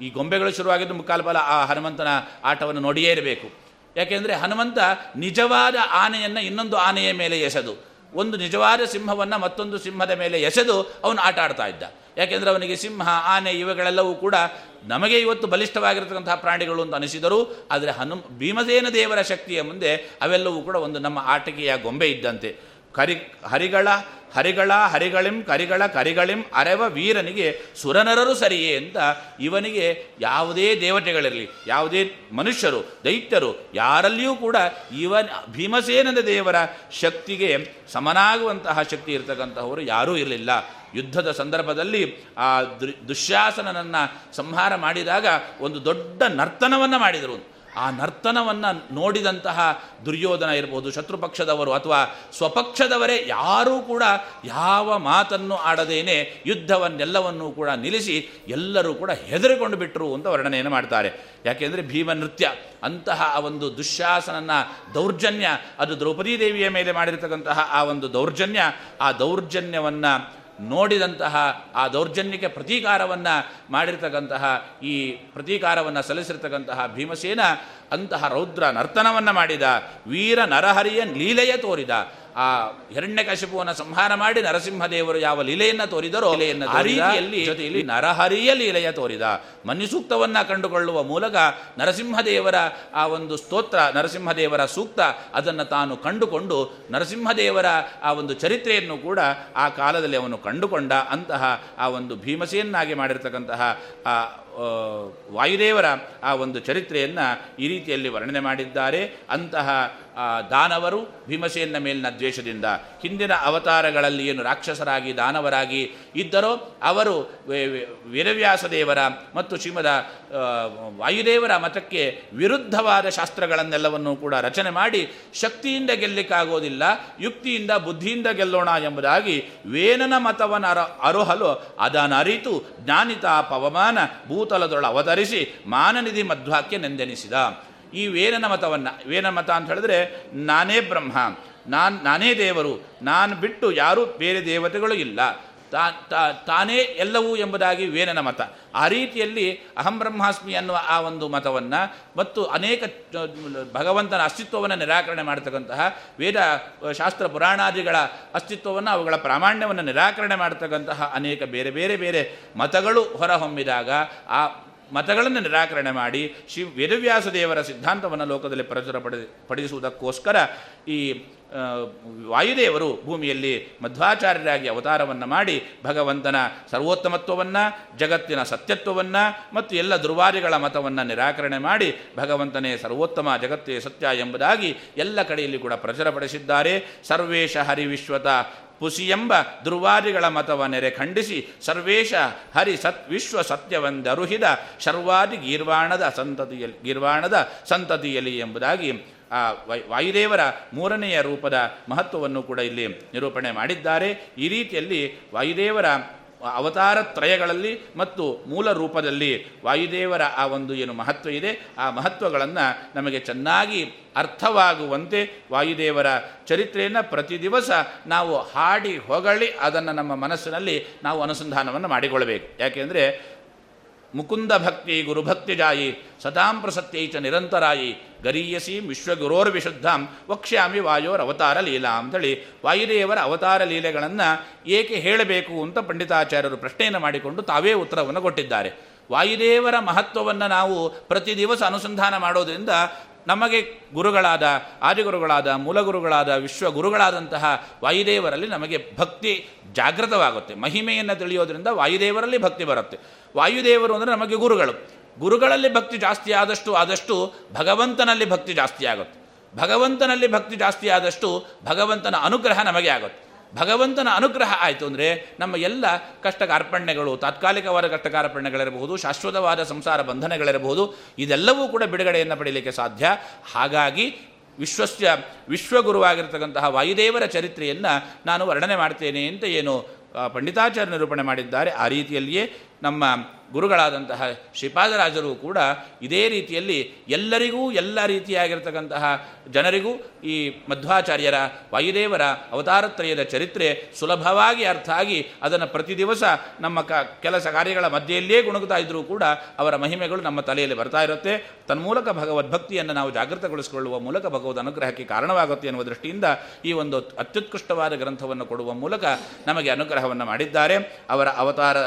ಈ ಗೊಂಬೆಗಳು ಶುರುವಾಗಿದ್ದು ಮುಕ್ಕಾಲು ಆ ಹನುಮಂತನ ಆಟವನ್ನು ನೋಡಿಯೇ ಇರಬೇಕು. ಯಾಕೆಂದರೆ ಹನುಮಂತ ನಿಜವಾದ ಆನೆಯನ್ನು ಇನ್ನೊಂದು ಆನೆಯ ಮೇಲೆ ಎಸೆದು, ಒಂದು ನಿಜವಾದ ಸಿಂಹವನ್ನು ಮತ್ತೊಂದು ಸಿಂಹದ ಮೇಲೆ ಎಸೆದು ಅವನು ಆಟ ಆಡ್ತಾ ಇದ್ದ. ಯಾಕೆಂದರೆ ಅವನಿಗೆ ಸಿಂಹ, ಆನೆ ಇವುಗಳೆಲ್ಲವೂ ಕೂಡ ನಮಗೆ ಇವತ್ತು ಬಲಿಷ್ಠವಾಗಿರತಕ್ಕಂತಹ ಪ್ರಾಣಿಗಳು ಅಂತ ಅನಿಸಿದರು. ಆದರೆ ಹನು ಭೀಮಸೇನ ದೇವರ ಶಕ್ತಿಯ ಮುಂದೆ ಅವೆಲ್ಲವೂ ಕೂಡ ಒಂದು ನಮ್ಮ ಆಟಿಕೆಯ ಗೊಂಬೆ ಇದ್ದಂತೆ. ಕರಿ, ಹರಿಗಳ ಹರಿಗಳ, ಹರಿಗಳಿಂ, ಕರಿಗಳ, ಕರಿಗಳಿಂ, ಅರೆವ ವೀರನಿಗೆ ಸುರನರರು ಸರಿಯೇ ಅಂತ ಇವನಿಗೆ ಯಾವುದೇ ದೇವತೆಗಳಿರಲಿ, ಯಾವುದೇ ಮನುಷ್ಯರು, ದೈತ್ಯರು, ಯಾರಲ್ಲಿಯೂ ಕೂಡ ಇವನ್ ಭೀಮಸೇನದ ದೇವರ ಶಕ್ತಿಗೆ ಸಮನಾಗುವಂತಹ ಶಕ್ತಿ ಇರತಕ್ಕಂತಹವರು ಯಾರೂ ಇರಲಿಲ್ಲ. ಯುದ್ಧದ ಸಂದರ್ಭದಲ್ಲಿ ಆ ದುಶ್ಯಾಸನನನ್ನು ಸಂಹಾರ ಮಾಡಿದಾಗ ಒಂದು ದೊಡ್ಡ ನರ್ತನವನ್ನು ಮಾಡಿದರು. ಆ ನರ್ತನವನ್ನು ನೋಡಿದಂತಹ ದುರ್ಯೋಧನ ಇರ್ಬೋದು, ಶತ್ರುಪಕ್ಷದವರು ಅಥವಾ ಸ್ವಪಕ್ಷದವರೇ ಯಾರೂ ಕೂಡ ಯಾವ ಮಾತನ್ನು ಆಡದೇನೆ ಯುದ್ಧವನ್ನೆಲ್ಲವನ್ನೂ ಕೂಡ ನಿಲ್ಲಿಸಿ ಎಲ್ಲರೂ ಕೂಡ ಹೆದರಿಕೊಂಡು ಬಿಟ್ಟರು ಅಂತ ವರ್ಣನೆಯನ್ನು ಮಾಡ್ತಾರೆ. ಯಾಕೆಂದರೆ ಭೀಮ ನೃತ್ಯ, ಅಂತಹ ಆ ಒಂದು ದುಶ್ಯಾಸನನ ದೌರ್ಜನ್ಯ, ಅದು ದ್ರೌಪದೀ ದೇವಿಯ ಮೇಲೆ ಮಾಡಿರತಕ್ಕಂತಹ ಆ ಒಂದು ದೌರ್ಜನ್ಯ, ಆ ದೌರ್ಜನ್ಯವನ್ನು ನೋಡಿದಂತಹ ಆ ದೌರ್ಜನ್ಯಕ್ಕೆ ಪ್ರತೀಕಾರವನ್ನು ಮಾಡಿರ್ತಕ್ಕಂತಹ ಈ ಪ್ರತೀಕಾರವನ್ನು ಸಲ್ಲಿಸಿರ್ತಕ್ಕಂತಹ ಭೀಮಸೇನ ಅಂತಹ ರೌದ್ರ ನರ್ತನವನ್ನು ಮಾಡಿದ, ವೀರ ನರಹರಿಯ ಲೀಲೆಯ ತೋರಿದ ಆ ಹಿರಣ್ಯಕಶಿಪುವನ್ನು ಸಂಹಾರ ಮಾಡಿ ನರಸಿಂಹದೇವರು ಯಾವ ಲೀಲೆಯನ್ನು ತೋರಿದರೋ ಲೀಲೆಯನ್ನು ಆ ರೀತಿಯಲ್ಲಿ ಜೊತೆಯಲ್ಲಿ ನರಹರಿಯ ಲೀಲೆಯ ತೋರಿದ ಮನ್ಯುಸೂಕ್ತವನ್ನು ಕಂಡುಕೊಳ್ಳುವ ಮೂಲಕ ನರಸಿಂಹದೇವರ ಆ ಒಂದು ಸ್ತೋತ್ರ ನರಸಿಂಹದೇವರ ಸೂಕ್ತ ಅದನ್ನು ತಾನು ಕಂಡುಕೊಂಡು ನರಸಿಂಹದೇವರ ಆ ಒಂದು ಚರಿತ್ರೆಯನ್ನು ಕೂಡ ಆ ಕಾಲದಲ್ಲಿ ಅವನು ಕಂಡುಕೊಂಡ ಅಂತಹ ಆ ಒಂದು ಭೀಮಸೆಯನ್ನಾಗಿ ಮಾಡಿರ್ತಕ್ಕಂತಹ ಆ ವಾಯುದೇವರ ಆ ಒಂದು ಚರಿತ್ರೆಯನ್ನು ಈ ರೀತಿಯಲ್ಲಿ ವರ್ಣನೆ ಮಾಡಿದ್ದಾರೆ. ಅಂತಹ ದಾನವರು ಭೀಮಸೇನ ಮೇಲಿನ ದ್ವೇಷದಿಂದ. ಹಿಂದಿನ ಅವತಾರಗಳಲ್ಲಿ ಏನು ರಾಕ್ಷಸರಾಗಿ, ದಾನವರಾಗಿ ಇದ್ದರೋ ಅವರು ವೀರವ್ಯಾಸ ದೇವರ ಮತ್ತು ಶ್ರೀಮದ ವಾಯುದೇವರ ಮತಕ್ಕೆ ವಿರುದ್ಧವಾದ ಶಾಸ್ತ್ರಗಳನ್ನೆಲ್ಲವನ್ನೂ ಕೂಡ ರಚನೆ ಮಾಡಿ ಶಕ್ತಿಯಿಂದ ಗೆಲ್ಲಿಕ್ಕಾಗೋದಿಲ್ಲ, ಯುಕ್ತಿಯಿಂದ ಬುದ್ಧಿಯಿಂದ ಗೆಲ್ಲೋಣ ಎಂಬುದಾಗಿ ವೇನನ ಮತವನ್ನು ಅರ, ಅರುಹಲು ಅದನರಿತು ಜ್ಞಾನಿತ ಪವಮಾನ ಭೂತಲದೊಳ ಅವತರಿಸಿ ಮಾನನಿಧಿ ಮಧ್ವಾಕ್ಯ ನೆಂದೆನಿಸಿದ. ಈ ವೇನನ ಮತವನ್ನು ವೇನ ಮತ ಅಂತ ಹೇಳಿದ್ರೆ, ನಾನೇ ಬ್ರಹ್ಮ, ನಾನು, ನಾನೇ ದೇವರು, ನಾನು ಬಿಟ್ಟು ಯಾರೂ ಬೇರೆ ದೇವತೆಗಳು ಇಲ್ಲ. ತಾನೇ ಎಲ್ಲವೂ ಎಂಬುದಾಗಿ ವೇನನ ಮತ ಆ ರೀತಿಯಲ್ಲಿ ಅಹಂ ಬ್ರಹ್ಮಾಸ್ಮಿ ಅನ್ನುವ ಆ ಒಂದು ಮತವನ್ನು ಮತ್ತು ಅನೇಕ ಭಗವಂತನ ಅಸ್ತಿತ್ವವನ್ನು ನಿರಾಕರಣೆ ಮಾಡ್ತಕ್ಕಂತಹ ವೇದ, ಶಾಸ್ತ್ರ ಪುರಾಣಾದಿಗಳ ಅಸ್ತಿತ್ವವನ್ನು ಅವುಗಳ ಪ್ರಾಮಾಣ್ಯವನ್ನು ನಿರಾಕರಣೆ ಮಾಡ್ತಕ್ಕಂತಹ ಅನೇಕ ಬೇರೆ ಬೇರೆ ಬೇರೆ ಮತಗಳು ಹೊರಹೊಮ್ಮಿದಾಗ ಆ ಮತಗಳನ್ನು ನಿರಾಕರಣೆ ಮಾಡಿ ಶಿವ ವೇದವ್ಯಾಸ ದೇವರ ಸಿದ್ಧಾಂತವನ್ನು ಲೋಕದಲ್ಲಿ ಪ್ರಚುರ ಪಡೆ ಪಡಿಸುವುದಕ್ಕೋಸ್ಕರ ಈ ವಾಯುದೇವರು ಭೂಮಿಯಲ್ಲಿ ಮಧ್ವಾಚಾರ್ಯರಾಗಿ ಅವತಾರವನ್ನು ಮಾಡಿ ಭಗವಂತನ ಸರ್ವೋತ್ತಮತ್ವವನ್ನು, ಜಗತ್ತಿನ ಸತ್ಯತ್ವವನ್ನು ಮತ್ತು ಎಲ್ಲ ದುರ್ವಾರಿಗಳ ಮತವನ್ನು ನಿರಾಕರಣೆ ಮಾಡಿ ಭಗವಂತನೇ ಸರ್ವೋತ್ತಮ, ಜಗತ್ತೇ ಸತ್ಯ ಎಂಬುದಾಗಿ ಎಲ್ಲ ಕಡೆಯಲ್ಲಿ ಕೂಡ ಪ್ರಚುರಪಡಿಸಿದ್ದಾರೆ ಸರ್ವೇಶ ಹರಿವಿಶ್ವತ ಪುಸಿ ಎಂಬ ದುರ್ವಾದಿಗಳ ಮತವ ನೆರೆ ಖಂಡಿಸಿ ಸರ್ವೇಶ ಹರಿ ಸತ್ ವಿಶ್ವ ಸತ್ಯವೆಂದರುಹಿದ ಶರ್ವಾದಿ ಗೀರ್ವಾಣದ ಸಂತತಿಯಲ್ಲಿ ಗೀರ್ವಾಣದ ಸಂತತಿಯಲ್ಲಿ ಎಂಬುದಾಗಿ ಆ ವಾಯುದೇವರ ಮೂರನೆಯ ರೂಪದ ಮಹತ್ವವನ್ನು ಕೂಡ ಇಲ್ಲಿ ನಿರೂಪಣೆ ಮಾಡಿದ್ದಾರೆ. ಈ ರೀತಿಯಲ್ಲಿ ವಾಯುದೇವರ ಅವತಾರ ತ್ರಯಗಳಲ್ಲಿ ಮತ್ತು ಮೂಲ ರೂಪದಲ್ಲಿ ವಾಯುದೇವರ ಆ ಒಂದು ಏನು ಮಹತ್ವ ಇದೆ, ಆ ಮಹತ್ವಗಳನ್ನು ನಮಗೆ ಚೆನ್ನಾಗಿ ಅರ್ಥವಾಗುವಂತೆ ವಾಯುದೇವರ ಚರಿತ್ರೆಯನ್ನು ಪ್ರತಿ ದಿವಸ ನಾವು ಹಾಡಿ ಹೊಗಳಿ ಅದನ್ನು ನಮ್ಮ ಮನಸ್ಸಿನಲ್ಲಿ ನಾವು ಅನುಸಂಧಾನವನ್ನು ಮಾಡಿಕೊಳ್ಳಬೇಕು. ಯಾಕೆಂದರೆ ಮುಕುಂದ ಭಕ್ತಿ ಗುರುಭಕ್ತಿ ಜಾಯಿ ಸದಾಂ ಪ್ರಸತ್ಯೈಚ ನಿರಂತರಾಯಿ ಗರೀಯಸಿ ವಿಶ್ವಗುರೋರ್ವಿಶುದ್ಧಾಂ ವಕ್ಷ್ಯಾಮಿ ವಾಯೋರ್ ಅವತಾರ ಲೀಲಾ ಅಂಥೇಳಿ ವಾಯುದೇವರ ಅವತಾರ ಲೀಲೆಗಳನ್ನು ಏಕೆ ಹೇಳಬೇಕು ಅಂತ ಪಂಡಿತಾಚಾರ್ಯರು ಪ್ರಶ್ನೆಯನ್ನು ಮಾಡಿಕೊಂಡು ತಾವೇ ಉತ್ತರವನ್ನು ಕೊಟ್ಟಿದ್ದಾರೆ. ವಾಯುದೇವರ ಮಹತ್ವವನ್ನು ನಾವು ಪ್ರತಿ ದಿವಸ ಅನುಸಂಧಾನ ಮಾಡೋದರಿಂದ ನಮಗೆ ಗುರುಗಳಾದ ಆದಿಗುರುಗಳಾದ ಮೂಲಗುರುಗಳಾದ ವಿಶ್ವಗುರುಗಳಾದಂತಹ ವಾಯುದೇವರಲ್ಲಿ ನಮಗೆ ಭಕ್ತಿ ಜಾಗೃತವಾಗುತ್ತೆ. ಮಹಿಮೆಯನ್ನು ತಿಳಿಯೋದರಿಂದ ವಾಯುದೇವರಲ್ಲಿ ಭಕ್ತಿ ಬರುತ್ತೆ. ವಾಯುದೇವರು ಅಂದರೆ ನಮಗೆ ಗುರುಗಳು. ಗುರುಗಳಲ್ಲಿ ಭಕ್ತಿ ಜಾಸ್ತಿ ಆದಷ್ಟು ಆದಷ್ಟು ಭಗವಂತನಲ್ಲಿ ಭಕ್ತಿ ಜಾಸ್ತಿ ಆಗುತ್ತೆ. ಭಗವಂತನಲ್ಲಿ ಭಕ್ತಿ ಜಾಸ್ತಿ ಆದಷ್ಟು ಭಗವಂತನ ಅನುಗ್ರಹ ನಮಗೆ ಆಗುತ್ತೆ. ಭಗವಂತನ ಅನುಗ್ರಹ ಆಯಿತು ಅಂದರೆ ನಮ್ಮ ಎಲ್ಲ ಕಷ್ಟ ಕಾರ್ಪಣ್ಯಗಳು ತಾತ್ಕಾಲಿಕವಾದ ಕಷ್ಟ ಕಾರ್ಪಣ್ಯಗಳಿರಬಹುದು ಶಾಶ್ವತವಾದ ಸಂಸಾರ ಬಂಧನಗಳಿರಬಹುದು, ಇದೆಲ್ಲವೂ ಕೂಡ ಬಿಡುಗಡೆಯನ್ನು ಪಡೆಯಲಿಕ್ಕೆ ಸಾಧ್ಯ. ಹಾಗಾಗಿ ವಿಶ್ವಸ್ಯ, ವಿಶ್ವಗುರುವಾಗಿರ್ತಕ್ಕಂತಹ ವಾಯುದೇವರ ಚರಿತ್ರೆಯನ್ನು ನಾನು ವರ್ಣನೆ ಮಾಡ್ತೇನೆ ಅಂತ ಏನು ಪಂಡಿತಾಚಾರ್ಯ ನಿರೂಪಣೆ ಮಾಡಿದ್ದಾರೆ. ಆ ರೀತಿಯಲ್ಲಿಯೇ ನಮ್ಮ ಗುರುಗಳಾದಂತಹ ಶ್ರೀಪಾದರಾಜರು ಕೂಡ ಇದೇ ರೀತಿಯಲ್ಲಿ ಎಲ್ಲರಿಗೂ ಎಲ್ಲ ರೀತಿಯಾಗಿರ್ತಕ್ಕಂತಹ ಜನರಿಗೂ ಈ ಮಧ್ವಾಚಾರ್ಯರ, ವಾಯುದೇವರ ಅವತಾರತ್ರಯದ ಚರಿತ್ರೆ ಸುಲಭವಾಗಿ ಅರ್ಥ ಆಗಿ ಅದನ್ನು ಪ್ರತಿ ದಿವಸ ನಮ್ಮ ಕ, ಕೆಲಸ ಕಾರ್ಯಗಳ ಮಧ್ಯೆಯಲ್ಲಿಯೇ ಗುಣಗುತ್ತಾ ಇದ್ದರೂ ಕೂಡ ಅವರ ಮಹಿಮೆಗಳು ನಮ್ಮ ತಲೆಯಲ್ಲಿ ಬರ್ತಾ ಇರುತ್ತೆ. ತನ್ಮೂಲಕ ಭಗವದ್ಭಕ್ತಿಯನ್ನು ನಾವು ಜಾಗೃತಗೊಳಿಸಿಕೊಳ್ಳುವ ಮೂಲಕ ಭಗವದ್ ಅನುಗ್ರಹಕ್ಕೆ ಕಾರಣವಾಗುತ್ತೆ ಎನ್ನುವ ದೃಷ್ಟಿಯಿಂದ ಈ ಒಂದು ಅತ್ಯುತ್ಕೃಷ್ಟವಾದ ಗ್ರಂಥವನ್ನು ಕೊಡುವ ಮೂಲಕ ನಮಗೆ ಅನುಗ್ರಹವನ್ನು ಮಾಡಿದ್ದಾರೆ. ಅವರ ಅವತಾರ,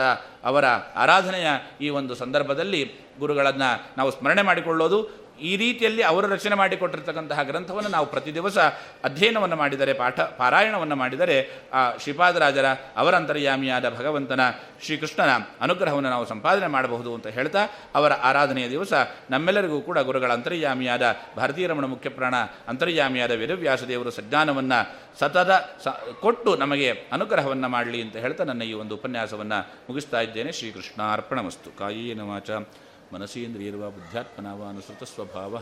ಅವರ ಆರಾಧನೆಯ ಈ ಒಂದು ಸಂದರ್ಭದಲ್ಲಿ ಗುರುಗಳನ್ನು ನಾವು ಸ್ಮರಣೆ ಮಾಡಿಕೊಳ್ಳೋದು ಈ ರೀತಿಯಲ್ಲಿ ಅವರು ರಚನೆ ಮಾಡಿಕೊಟ್ಟಿರ್ತಕ್ಕಂತಹ ಗ್ರಂಥವನ್ನು ನಾವು ಪ್ರತಿ ದಿವಸ ಅಧ್ಯಯನವನ್ನು ಮಾಡಿದರೆ, ಪಾಠ, ಪಾರಾಯಣವನ್ನು ಮಾಡಿದರೆ, ಆ ಶ್ರೀಪಾದರಾಜರ ಅವರ ಅಂತರ್ಯಾಮಿಯಾದ ಭಗವಂತನ ಶ್ರೀಕೃಷ್ಣನ ಅನುಗ್ರಹವನ್ನು ನಾವು ಸಂಪಾದನೆ ಮಾಡಬಹುದು ಅಂತ ಹೇಳ್ತಾ, ಅವರ ಆರಾಧನೆಯ ದಿವಸ ನಮ್ಮೆಲ್ಲರಿಗೂ ಕೂಡ ಗುರುಗಳ ಅಂತರ್ಯಾಮಿಯಾದ ಭಾರತೀಯ ರಮಣ ಮುಖ್ಯಪ್ರಾಣ ಅಂತರ್ಯಾಮಿಯಾದ ವೇದವ್ಯಾಸ ದೇವರು ಸಜ್ಞಾನವನ್ನು ಸತತ ಸ, ಕೊಟ್ಟು ನಮಗೆ ಅನುಗ್ರಹವನ್ನು ಮಾಡಲಿ ಅಂತ ಹೇಳ್ತಾ ನನ್ನ ಈ ಒಂದು ಉಪನ್ಯಾಸವನ್ನು ಮುಗಿಸ್ತಾ ಇದ್ದೇನೆ. ಶ್ರೀಕೃಷ್ಣ ಅರ್ಪಣಮಸ್ತು ಕಾಯೇನ ಮನಸೇಂದ್ರಿಯರ್ವ ಬುದ್ಧ್ಯಾತ್ಮನ ವ ಅನುಸೃತ ಸ್ವಭಾವ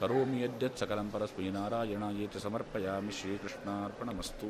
ಕರೋಮಿ ಯದ್ಯತ್ ಸಕಲಂ ಪರಸ್ಮೈ ನಾರಾಯಣಾಯೇತಿ ಸಮರ್ಪಯಾಮಿ ಶ್ರೀಕೃಷ್ಣಾರ್ಪಣಮಸ್ತು.